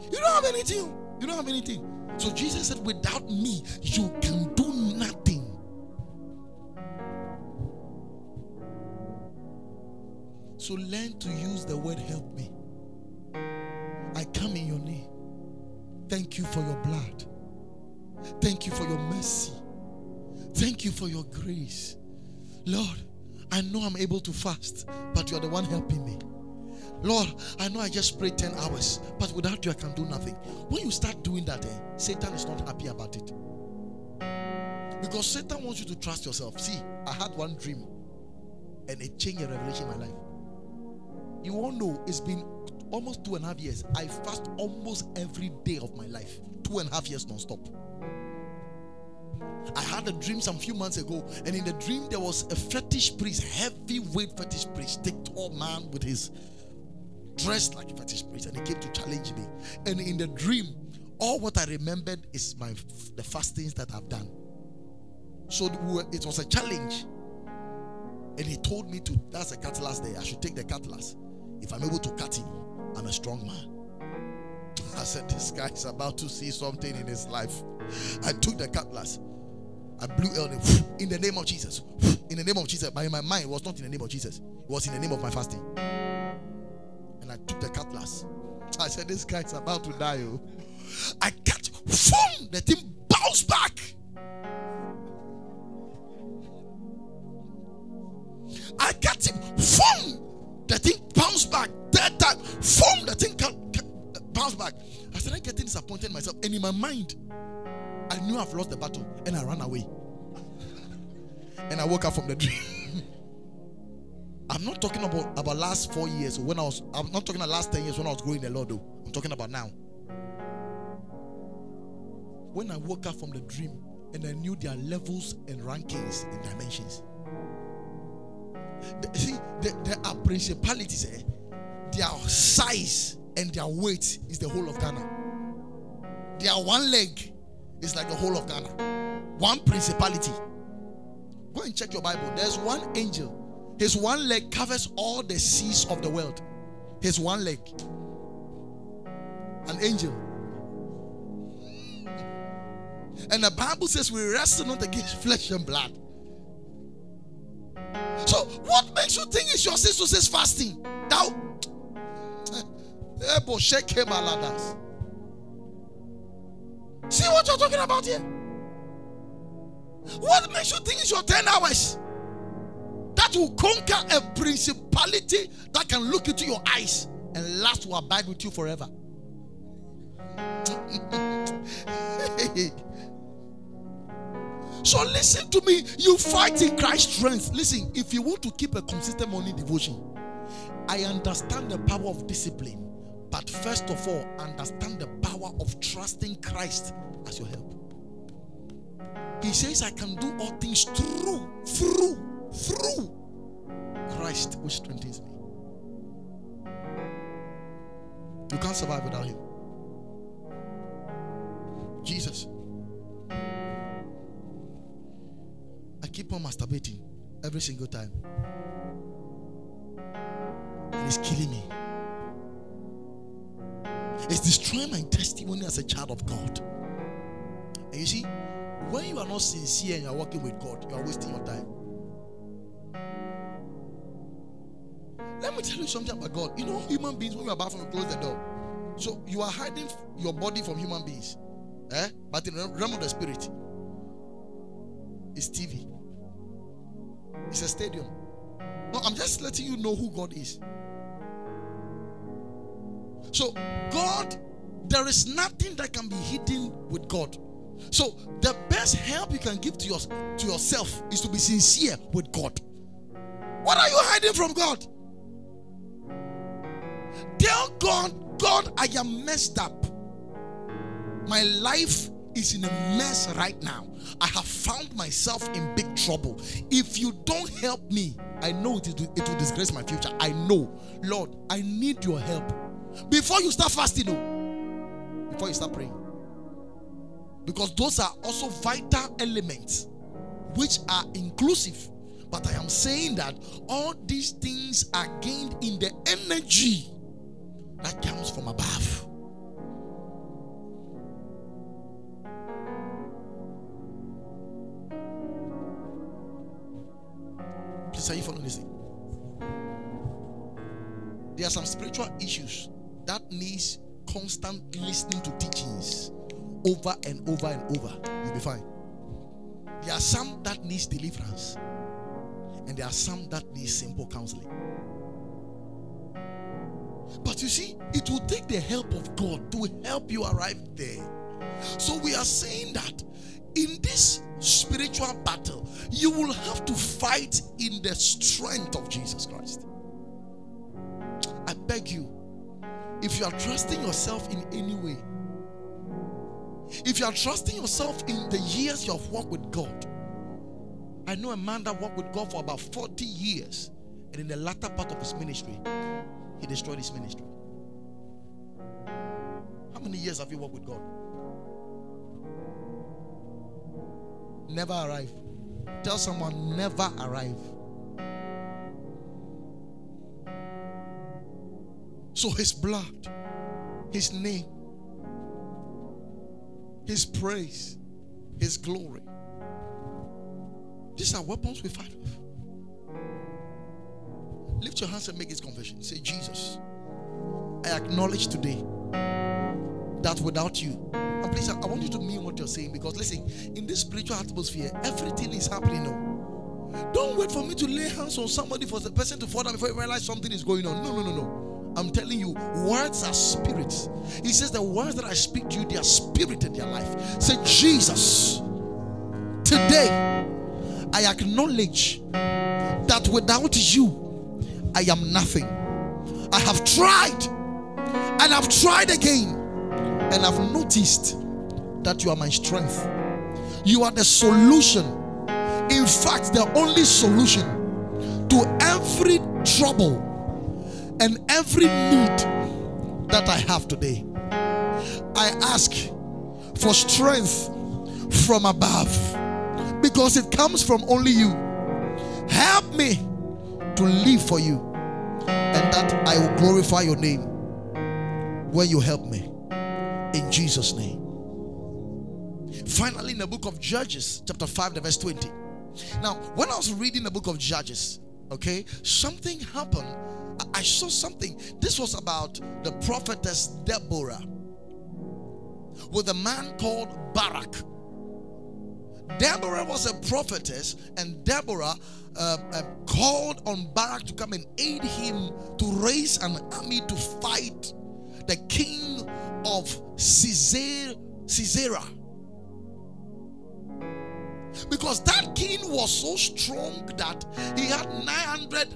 You don't have anything. You don't have anything. So Jesus said, without me, you can do So learn to use the word help me. I come in your name. Thank you for your blood. Thank you for your mercy. Thank you for your grace. Lord, I know I'm able to fast, but you are the one helping me. Lord, I know I just prayed 10 hours, but without you, I can do nothing. When you start doing that, eh, Satan is not happy about it. Because Satan wants you to trust yourself. See, I had one dream and it changed a revelation in my life. You all know it's been almost two and a half years. I fast almost every day of my life. Two and a half years non-stop. I had a dream some few months ago, and in the dream there was a fetish priest, heavyweight fetish priest, thick tall man with his dressed like a fetish priest, and he came to challenge me. And in the dream, all what I remembered is my the fastings that I've done. So it was a challenge, and he told me to. That's a cutlass day. I should take the cutlass. If I'm able to cut him, I'm a strong man. I said, This guy is about to see something in his life. I took the cutlass. I blew in the name of Jesus. In the name of Jesus. But in my mind, it was not in the name of Jesus. It was in the name of my fasting. And I took the cutlass. I said, This guy is about to die. Oh. I cut. Boom! The thing bounced back. I cut him. Boom! Bounced back. That time, form the thing can, can bounce back. I started getting disappointed myself, and in my mind, I knew I've lost the battle, and I ran away. <laughs> and I woke up from the dream. <laughs> I'm not talking about about last four years when I was. I'm not talking about last ten years when I was growing the Lord. Though I'm talking about now. When I woke up from the dream and I knew there are levels and rankings and dimensions. See, there, are principalities, eh? Their size and their weight is the whole of Ghana. Their one leg is like the whole of Ghana. One principality. Go and check your Bible. There's one angel. His one leg covers all the seas of the world. His one leg. An angel. And the Bible says we wrestle not against flesh and blood. So, what makes you think it's your sister says fasting? Thou. Eh, See what you're talking about here? What makes you think it's your 10 hours? That will conquer a principality that can look into your eyes and last will abide with you forever. <laughs> So listen to me. You fight in Christ's strength. Listen, if you want to keep a consistent morning devotion, I understand the power of discipline. But first of all, understand the power of trusting Christ as your help. He says, I can do all things through, through, through Christ which strengthens me. You can't survive without him. Jesus. Keep on masturbating every single time. And it's killing me. It's destroying my testimony as a child of God. And you see, when you are not sincere and you are working with God, you are wasting your time. Let me tell you something about God. You know, human beings, when you are bathing, close the door. So you are hiding your body from human beings. Eh? But in the realm of the spirit, it's TV. It's a stadium. No, I'm just letting you know who God is. So, God, there is nothing that can be hidden with God. So, the best help you can give to, your, to yourself is to be sincere with God. What are you hiding from God? Tell God, God, I am messed up. My life is in a mess right now. I have found myself in big trouble. If you don't help me, I know it, will disgrace my future. I know. Lord, I need your help. Before you start fasting, no. Before you start praying. Because those are also vital elements which are inclusive. But I am saying that all these things are gained in the energy that comes from above. Are you following this? There are some spiritual issues that needs constant listening to teachings over and over and over. You'll be fine. There are some that needs deliverance, and there are some that needs simple counseling. But you see, it will take the help of God to help you arrive there. So we are saying that in this spiritual battle, you will have to fight in the strength of Jesus Christ. I beg you, if you are trusting yourself in any way, if you are trusting yourself in the years you have walked with God, I know a man that walked with God for about 40 years, and in the latter part of his ministry, he destroyed his ministry. How many years have you walked with God? Never arrive. Tell someone, never arrive. So his blood, his name, his praise, his glory. These are weapons we fight with. Lift your hands and make this confession. Say, Jesus, I acknowledge today that without you, please, I want you to mean what you're saying because listen, in this spiritual atmosphere, everything is happening now. Don't wait for me to lay hands on somebody for the person to fall down before you realize something is going on. No, no, no, no. I'm telling you, words are spirits. He says the words that I speak to you, they are spirit in their life. Say, Jesus, today I acknowledge that without you, I am nothing. I have tried and I've tried again and I've noticed that you are my strength. You are the solution. In fact, the only solution to every trouble and every need that I have today. I ask for strength from above because it comes from only you. Help me to live for you and that I will glorify your name when you help me. In Jesus' name. Finally, in the book of Judges, chapter 5, the verse 20. Now, when I was reading the book of Judges, okay, something happened. I saw something. This was about the prophetess Deborah with a man called Barak. Deborah was a prophetess, and Deborah uh, uh, called on Barak to come and aid him to raise an army to fight the king of Caesar, Sisera. Because that king was so strong that he had 900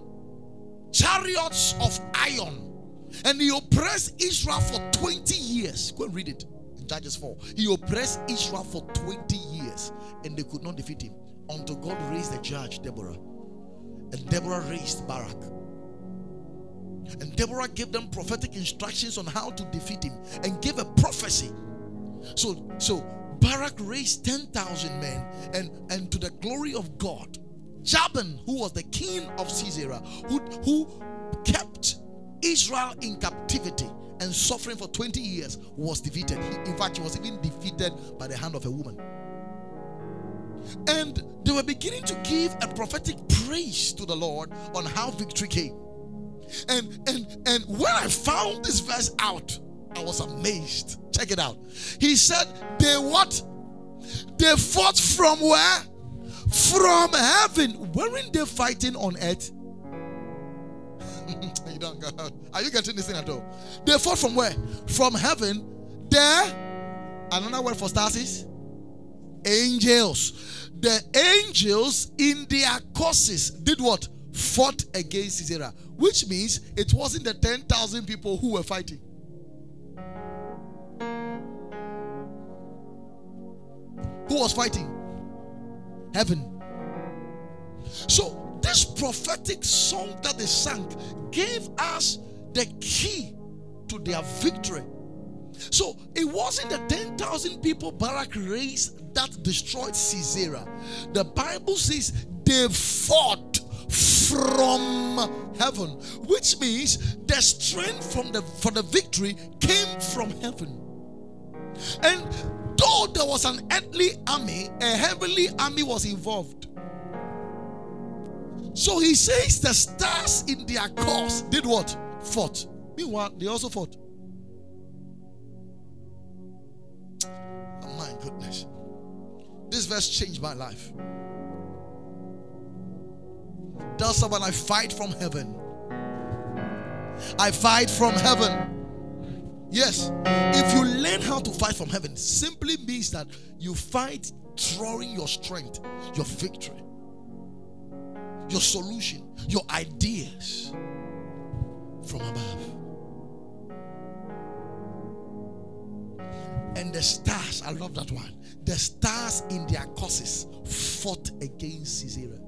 chariots of iron and he oppressed Israel for 20 years. Go and read it in Judges 4. He oppressed Israel for 20 years and they could not defeat him until God raised the judge, Deborah. And Deborah raised Barak. And Deborah gave them prophetic instructions on how to defeat him and gave a prophecy. So, so Barak raised 10,000 men, and, and to the glory of God, Jabin, who was the king of Sisera, who, who kept Israel in captivity and suffering for 20 years, was defeated. He, in fact, he was even defeated by the hand of a woman. And they were beginning to give a prophetic praise to the Lord on how victory came. And and and when I found this verse out, I was amazed. Check it out. He said, They what? They fought from where? From heaven. Weren't they fighting on earth? <laughs> you don't go. Are you getting this thing at all? They fought from where? From heaven. There. Another word for stars is angels. The angels in their courses did what? Fought against Sisera, which means it wasn't the 10,000 people who were fighting. Who was fighting? Heaven. So, this prophetic song that they sang gave us the key to their victory. So, it wasn't the 10,000 people Barak raised that destroyed Sisera. The Bible says they fought from heaven, which means the strength from the for the victory came from heaven. And though there was an earthly army, a heavenly army was involved. So he says the stars in their course did what? Fought. Meanwhile, they also fought. Oh my goodness. This verse changed my life. Tell someone I fight from heaven. I fight from heaven. Yes. If you learn how to fight from heaven, simply means that you fight drawing your strength, your victory, your solution, your ideas from above. And the stars, I love that one. The stars in their courses fought against Sisera.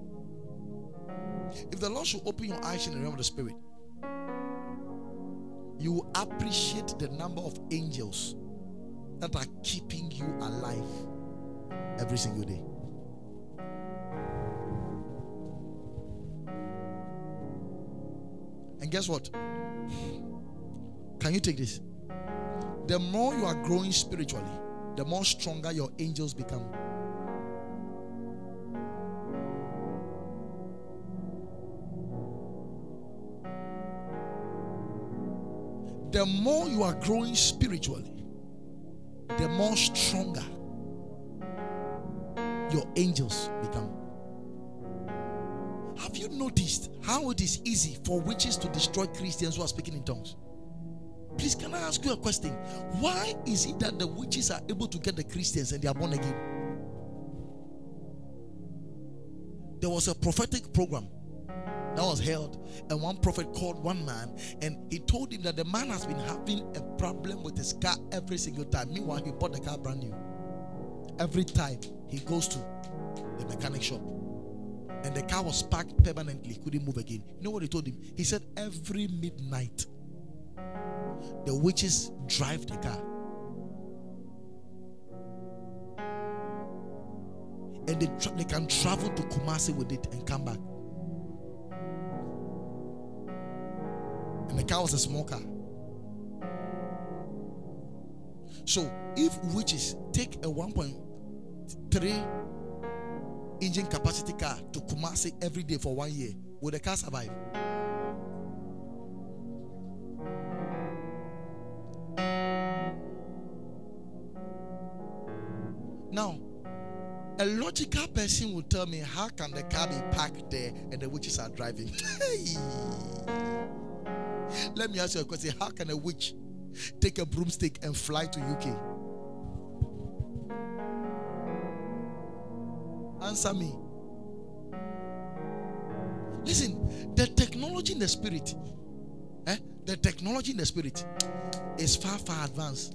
If the Lord should open your eyes in the realm of the Spirit, you appreciate the number of angels that are keeping you alive every single day. And guess what? Can you take this? The more you are growing spiritually, the more stronger your angels become. The more you are growing spiritually, the more stronger your angels become. Have you noticed how it is easy for witches to destroy Christians who are speaking in tongues? Please, can I ask you a question? Why is it that the witches are able to get the Christians and they are born again? There was a prophetic program that was held, and one prophet called one man and he told him that the man has been having a problem with his car every single time. Meanwhile, he bought the car brand new. Every time he goes to the mechanic shop, and the car was parked permanently, couldn't move again. You know what he told him? He said, Every midnight, the witches drive the car. And they, tra- they can travel to Kumasi with it and come back. And the car was a small car. So if witches take a 1.3 engine capacity car to Kumasi every day for one year, will the car survive? Now, a logical person will tell me, How can the car be parked there and the witches are driving? <laughs> Let me ask you a question How can a witch take a broomstick and fly to UK? Answer me. Listen, the technology in the spirit, eh? the technology in the spirit is far, far advanced.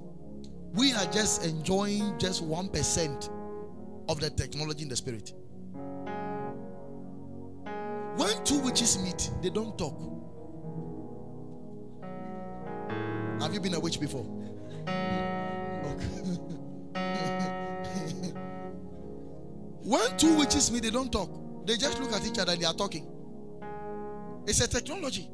We are just enjoying just 1% of the technology in the spirit. When two witches meet, they don't talk. Have you been a witch before? <laughs> when two witches meet, they don't talk. They just look at each other and they are talking. It's a technology.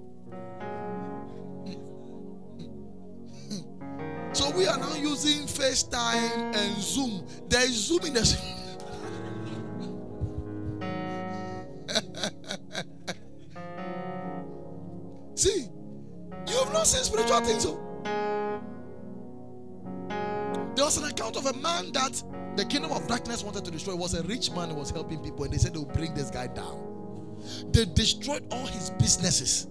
So we are now using FaceTime and Zoom. There is Zoom in the <laughs> See, you have not seen spiritual things. So there was an account of a man that the kingdom of darkness wanted to destroy. It was a rich man who was helping people, and they said they would bring this guy down. They destroyed all his businesses.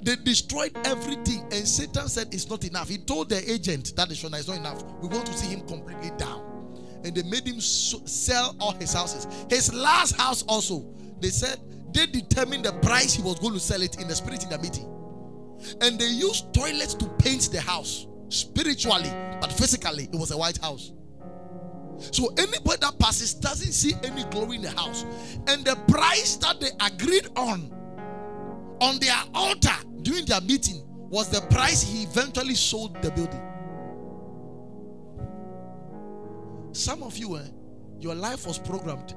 They destroyed everything, and Satan said it's not enough. He told the agent that the shona is not enough. We want to see him completely down. And they made him sell all his houses. His last house also, they said they determined the price he was going to sell it in the spirit in the meeting. And they used toilets to paint the house spiritually, but physically, it was a white house. So anybody that passes doesn't see any glory in the house. And the price that they agreed on on their altar during their meeting was the price he eventually sold the building. Some of you, eh, your life was programmed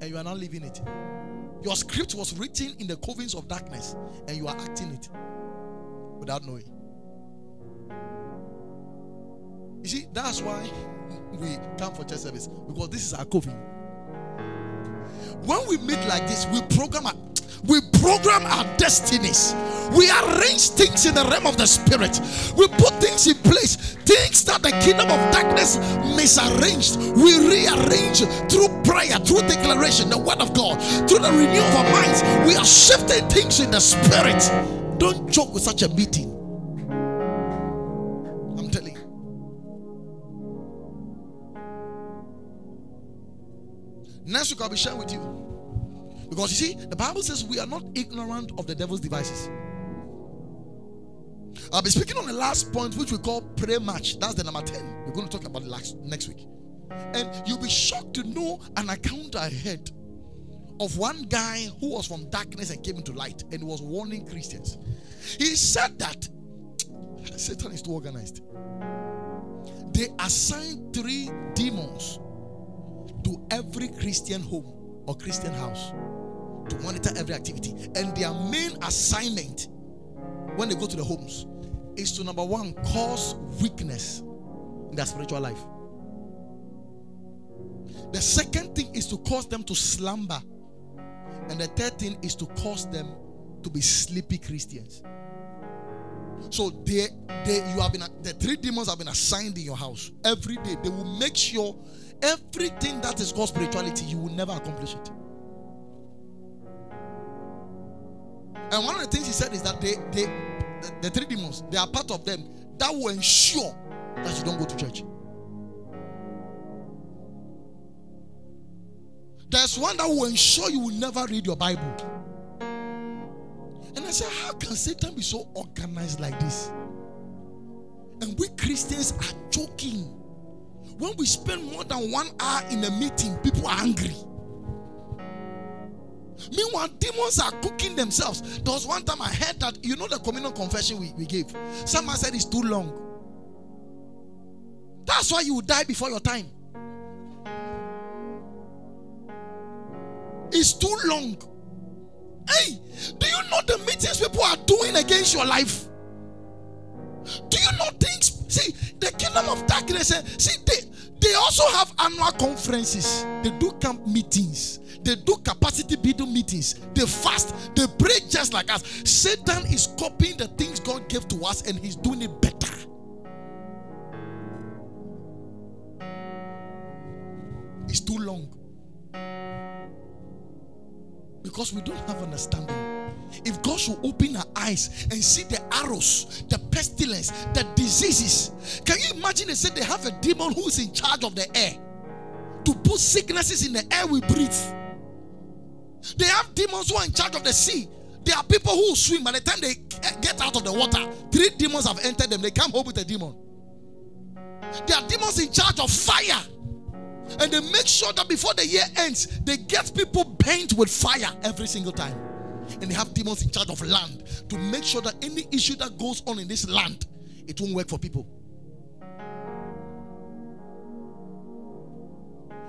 and you are not living it. Your script was written in the covens of darkness and you are acting it without knowing. You see, that's why we come for church service because this is our coven. When we meet like this, we program our, we program our destinies. We arrange things in the realm of the spirit. We put things in place, things that the kingdom of darkness misarranged. We rearrange through prayer, through declaration, the word of God, through the renewal of our minds. We are shifting things in the spirit. Don't joke with such a meeting. Next week, I'll be sharing with you. Because you see, the Bible says we are not ignorant of the devil's devices. I'll be speaking on the last point, which we call pray match. That's the number 10. We're going to talk about last, next week. And you'll be shocked to know an account I heard of one guy who was from darkness and came into light and was warning Christians. He said that Satan is too organized. They assigned three demons to every Christian home or Christian house to monitor every activity. And their main assignment when they go to the homes is to number one, cause weakness in their spiritual life. The second thing is to cause them to slumber. And the third thing is to cause them to be sleepy Christians. So they, they, you have been the three demons have been assigned in your house every day. They will make sure everything that is called spirituality, you will never accomplish it. And one of the things he said is that they, they the, the three demons, they are part of them that will ensure that you don't go to church. There's one that will ensure you will never read your Bible. And I said, How can Satan be so organized like this? And we Christians are joking. When we spend more than one hour in a meeting, people are angry. Meanwhile, demons are cooking themselves. There was one time I heard that, you know, the communal confession we, we gave. Someone said it's too long. That's why you die before your time. It's too long. Hey, do you know the meetings people are doing against your life? Do you know things? See, the kingdom of darkness, eh, see, they, they also have annual conferences, they do camp meetings, they do capacity building meetings, they fast, they pray just like us. Satan is copying the things God gave to us and he's doing it better. It's too long because we don't have understanding. If God should open our eyes and see the arrows, the pestilence, the diseases, can you imagine they said they have a demon who's in charge of the air to put sicknesses in the air we breathe? They have demons who are in charge of the sea. There are people who swim. By the time they get out of the water, three demons have entered them. They come home with a demon. There are demons in charge of fire. And they make sure that before the year ends, they get people burnt with fire every single time. And they have demons in charge of land to make sure that any issue that goes on in this land, it won't work for people.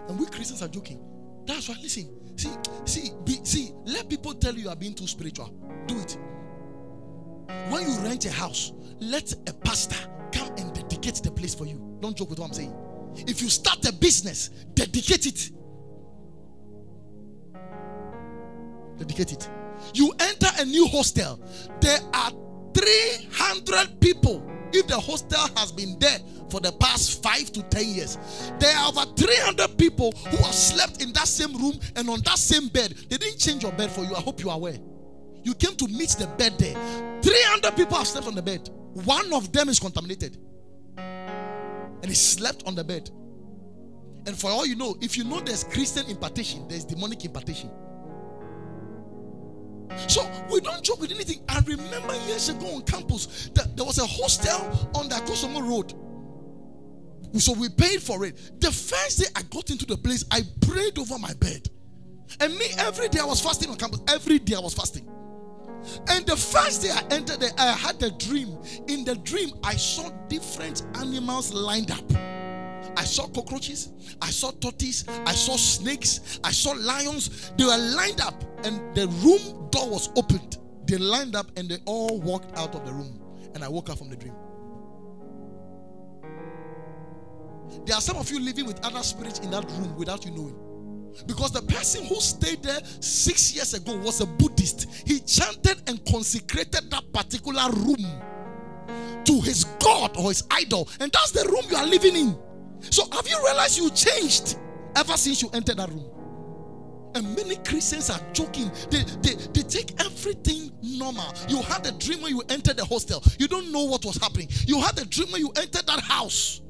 And we Christians are joking. That's why, listen, see, see, be, see, let people tell you you are being too spiritual. Do it. When you rent a house, let a pastor come and dedicate the place for you. Don't joke with what I'm saying. If you start a business, dedicate it. Dedicate it. You enter a new hostel, there are 300 people. If the hostel has been there for the past five to ten years, there are over 300 people who have slept in that same room and on that same bed. They didn't change your bed for you. I hope you are aware. You came to meet the bed there. 300 people have slept on the bed. One of them is contaminated and he slept on the bed. And for all you know, if you know there's Christian impartation, there's demonic impartation. So we don't joke with anything. I remember years ago on campus that there was a hostel on the Kosomo Road. So we paid for it. The first day I got into the place, I prayed over my bed. And me, every day I was fasting on campus. Every day I was fasting. And the first day I entered there, I had a dream. In the dream, I saw different animals lined up. I saw cockroaches, I saw tortoises, I saw snakes, I saw lions. They were lined up, and the room door was opened. They lined up and they all walked out of the room. And I woke up from the dream. There are some of you living with other spirits in that room without you knowing. Because the person who stayed there six years ago was a Buddhist. He chanted and consecrated that particular room to his God or his idol. And that's the room you are living in. So have you realized you changed ever since you entered that room? And many Christians are joking. They, they, they take everything normal. You had a dream when you entered the hostel. You don't know what was happening. You had a dream when you entered that house.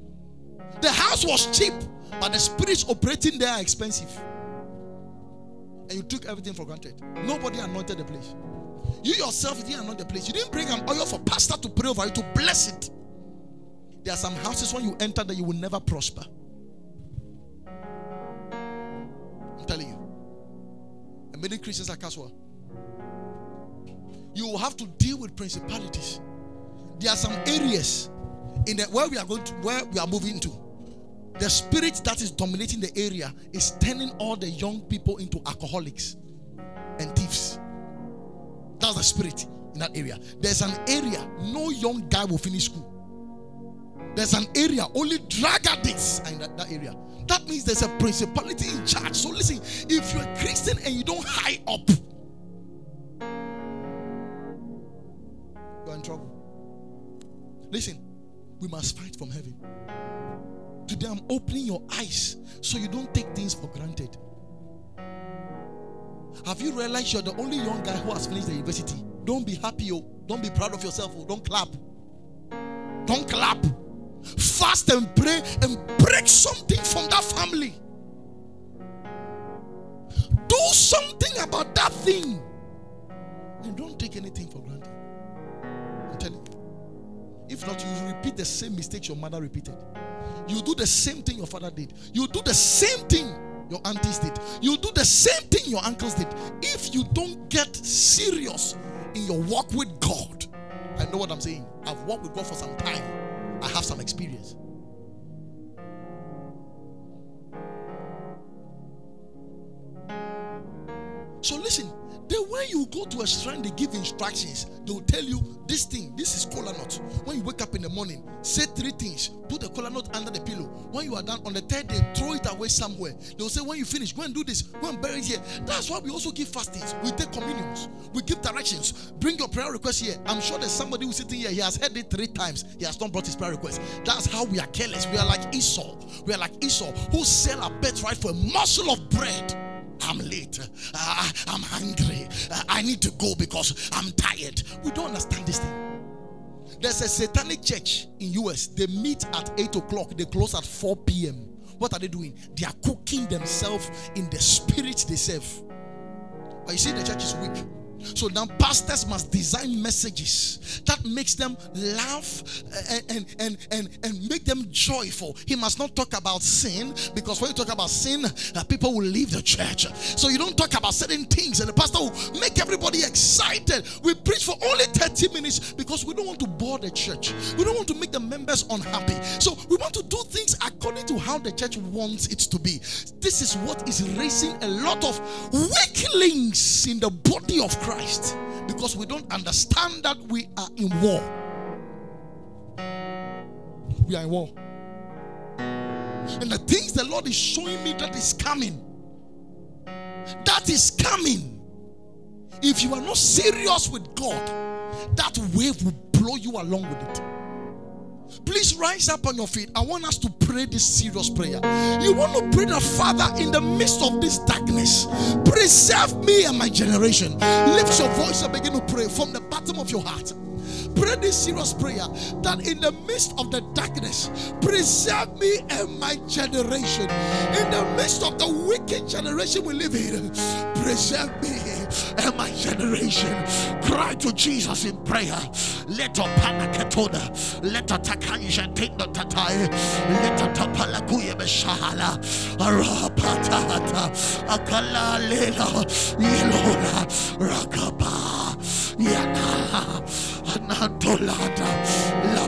The house was cheap, but the spirits operating there are expensive and you took everything for granted. Nobody anointed the place. You yourself didn't anoint the place. You didn't bring an oil for pastor to pray over it to bless it. There are some houses when you enter that you will never prosper. I'm telling you. And many Christians are casual. You will have to deal with principalities. There are some areas in the where we are going to where we are moving to the spirit that is dominating the area is turning all the young people into alcoholics and thieves. That's the spirit in that area. There's an area no young guy will finish school. There's an area only drug addicts are in that, that area. That means there's a principality in charge. So listen, if you're a Christian and you don't high up, you're in trouble. Listen, we must fight from heaven. Today I'm opening your eyes so you don't take things for granted. Have you realized you're the only young guy who has finished the university? Don't be happy, oh. Don't be proud of yourself, oh. Don't clap. Don't clap. Fast and pray and break something from that family. Do something about that thing. And don't take anything for granted. I'm telling you. If not, you repeat the same mistakes your mother repeated. You do the same thing your father did. You do the same thing your aunties did. You do the same thing your uncles did. If you don't get serious in your walk with God, I know what I'm saying. I've walked with God for some time. I have some experience. Go to a shrine, they give instructions. They will tell you this thing, this is kola nut. When you wake up in the morning, say three things. Put the kola nut under the pillow. When you are done on the third day, throw it away somewhere. They will say, when you finish, go and do this. Go and bury it here. That's why we also give fastings. We take communions. We give directions. Bring your prayer request here. I'm sure there's somebody who's sitting here. He has heard it three times. He has not brought his prayer request. That's how we are careless. We are like Esau. We are like Esau who sell a birthright for a morsel of bread. I'm late. Uh, I'm hungry. Uh, I need to go because I'm tired. We don't understand this thing. There's a satanic church in US. They meet at 8 o'clock. They close at 4 p.m. What are they doing? They are cooking themselves in the spirit they serve. But you see, the church is weak. So now pastors must design messages that makes them laugh and, and, and, and, and make them joyful. He must not talk about sin because when you talk about sin, uh, people will leave the church. So you don't talk about certain things and the pastor will make everybody excited. We preach for only 30 minutes because we don't want to bore the church. We don't want to make the members unhappy. So we want to do things according to how the church wants it to be. This is what is raising a lot of weaklings in the body of Christ. Christ because we don't understand that we are in war. We are in war. And the things the Lord is showing me that is coming, that is coming. If you are not serious with God, that wave will blow you along with it. Please rise up on your feet. I want us to pray this serious prayer. You want to pray the Father in the midst of this darkness, preserve me and my generation. Lift your voice and begin to pray from the bottom of your heart. Pray this serious prayer that in the midst of the darkness, preserve me and my generation. In the midst of the wicked generation we live in, preserve me and my generation. Cry to Jesus in prayer. Let a panakatoda, let a takanja the tatai, let a tapalakuya beshala, arapatata, akala lela, yelona, rakaba, yana. Anantolata La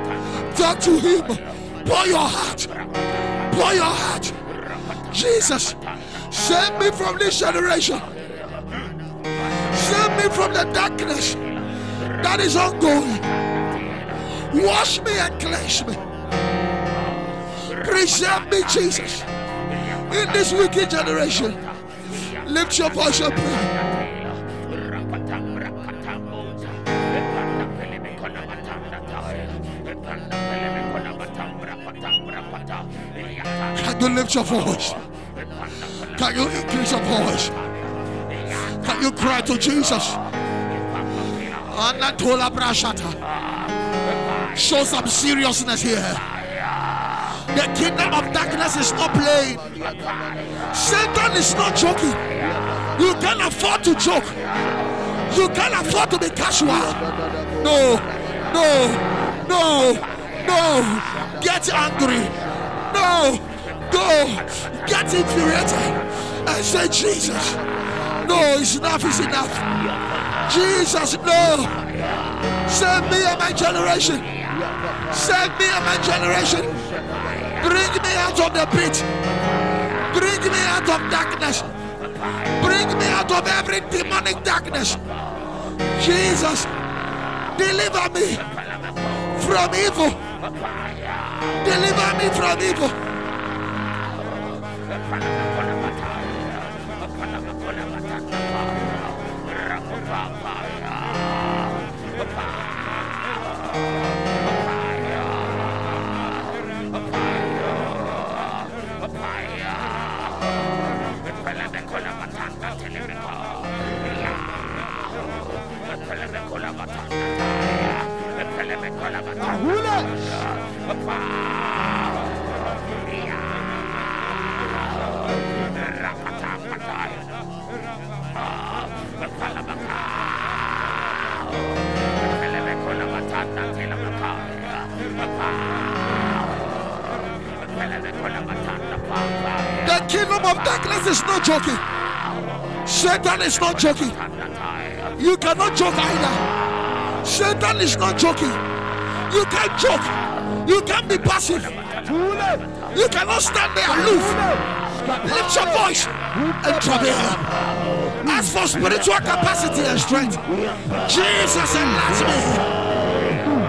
Talk to Him. Pour your heart. Pour your heart. Jesus, save me from this generation. Save me from the darkness that is ongoing. Wash me and cleanse me. Preserve me, Jesus, in this wicked generation. Lift your voice and pray. You lift your voice? Can you increase your voice? Can you cry to Jesus? Show some seriousness here. The kingdom of darkness is not playing. Satan is not joking. You can't afford to joke. You can't afford to be casual. No, no, no, no. Get angry. No. Go. Get infuriated and say, Jesus. No, it's enough, it's enough. Jesus, no. Save me and my generation. Save me and my generation. Bring me out of the pit. Bring me out of darkness. Bring me out of every demonic darkness. Jesus, deliver me from evil. Deliver me from evil. Fala, fala, fala. Is not joking. Satan is not joking. You cannot joke either. Satan is not joking. You can't joke. You can't be passive. You cannot stand there aloof. Lift your voice and travail. As for spiritual capacity and strength, Jesus enlarge me.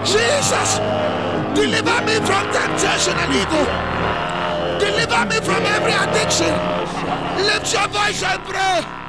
Jesus, deliver me from temptation and evil. Deliver me from every addiction. Lift your voice and pray.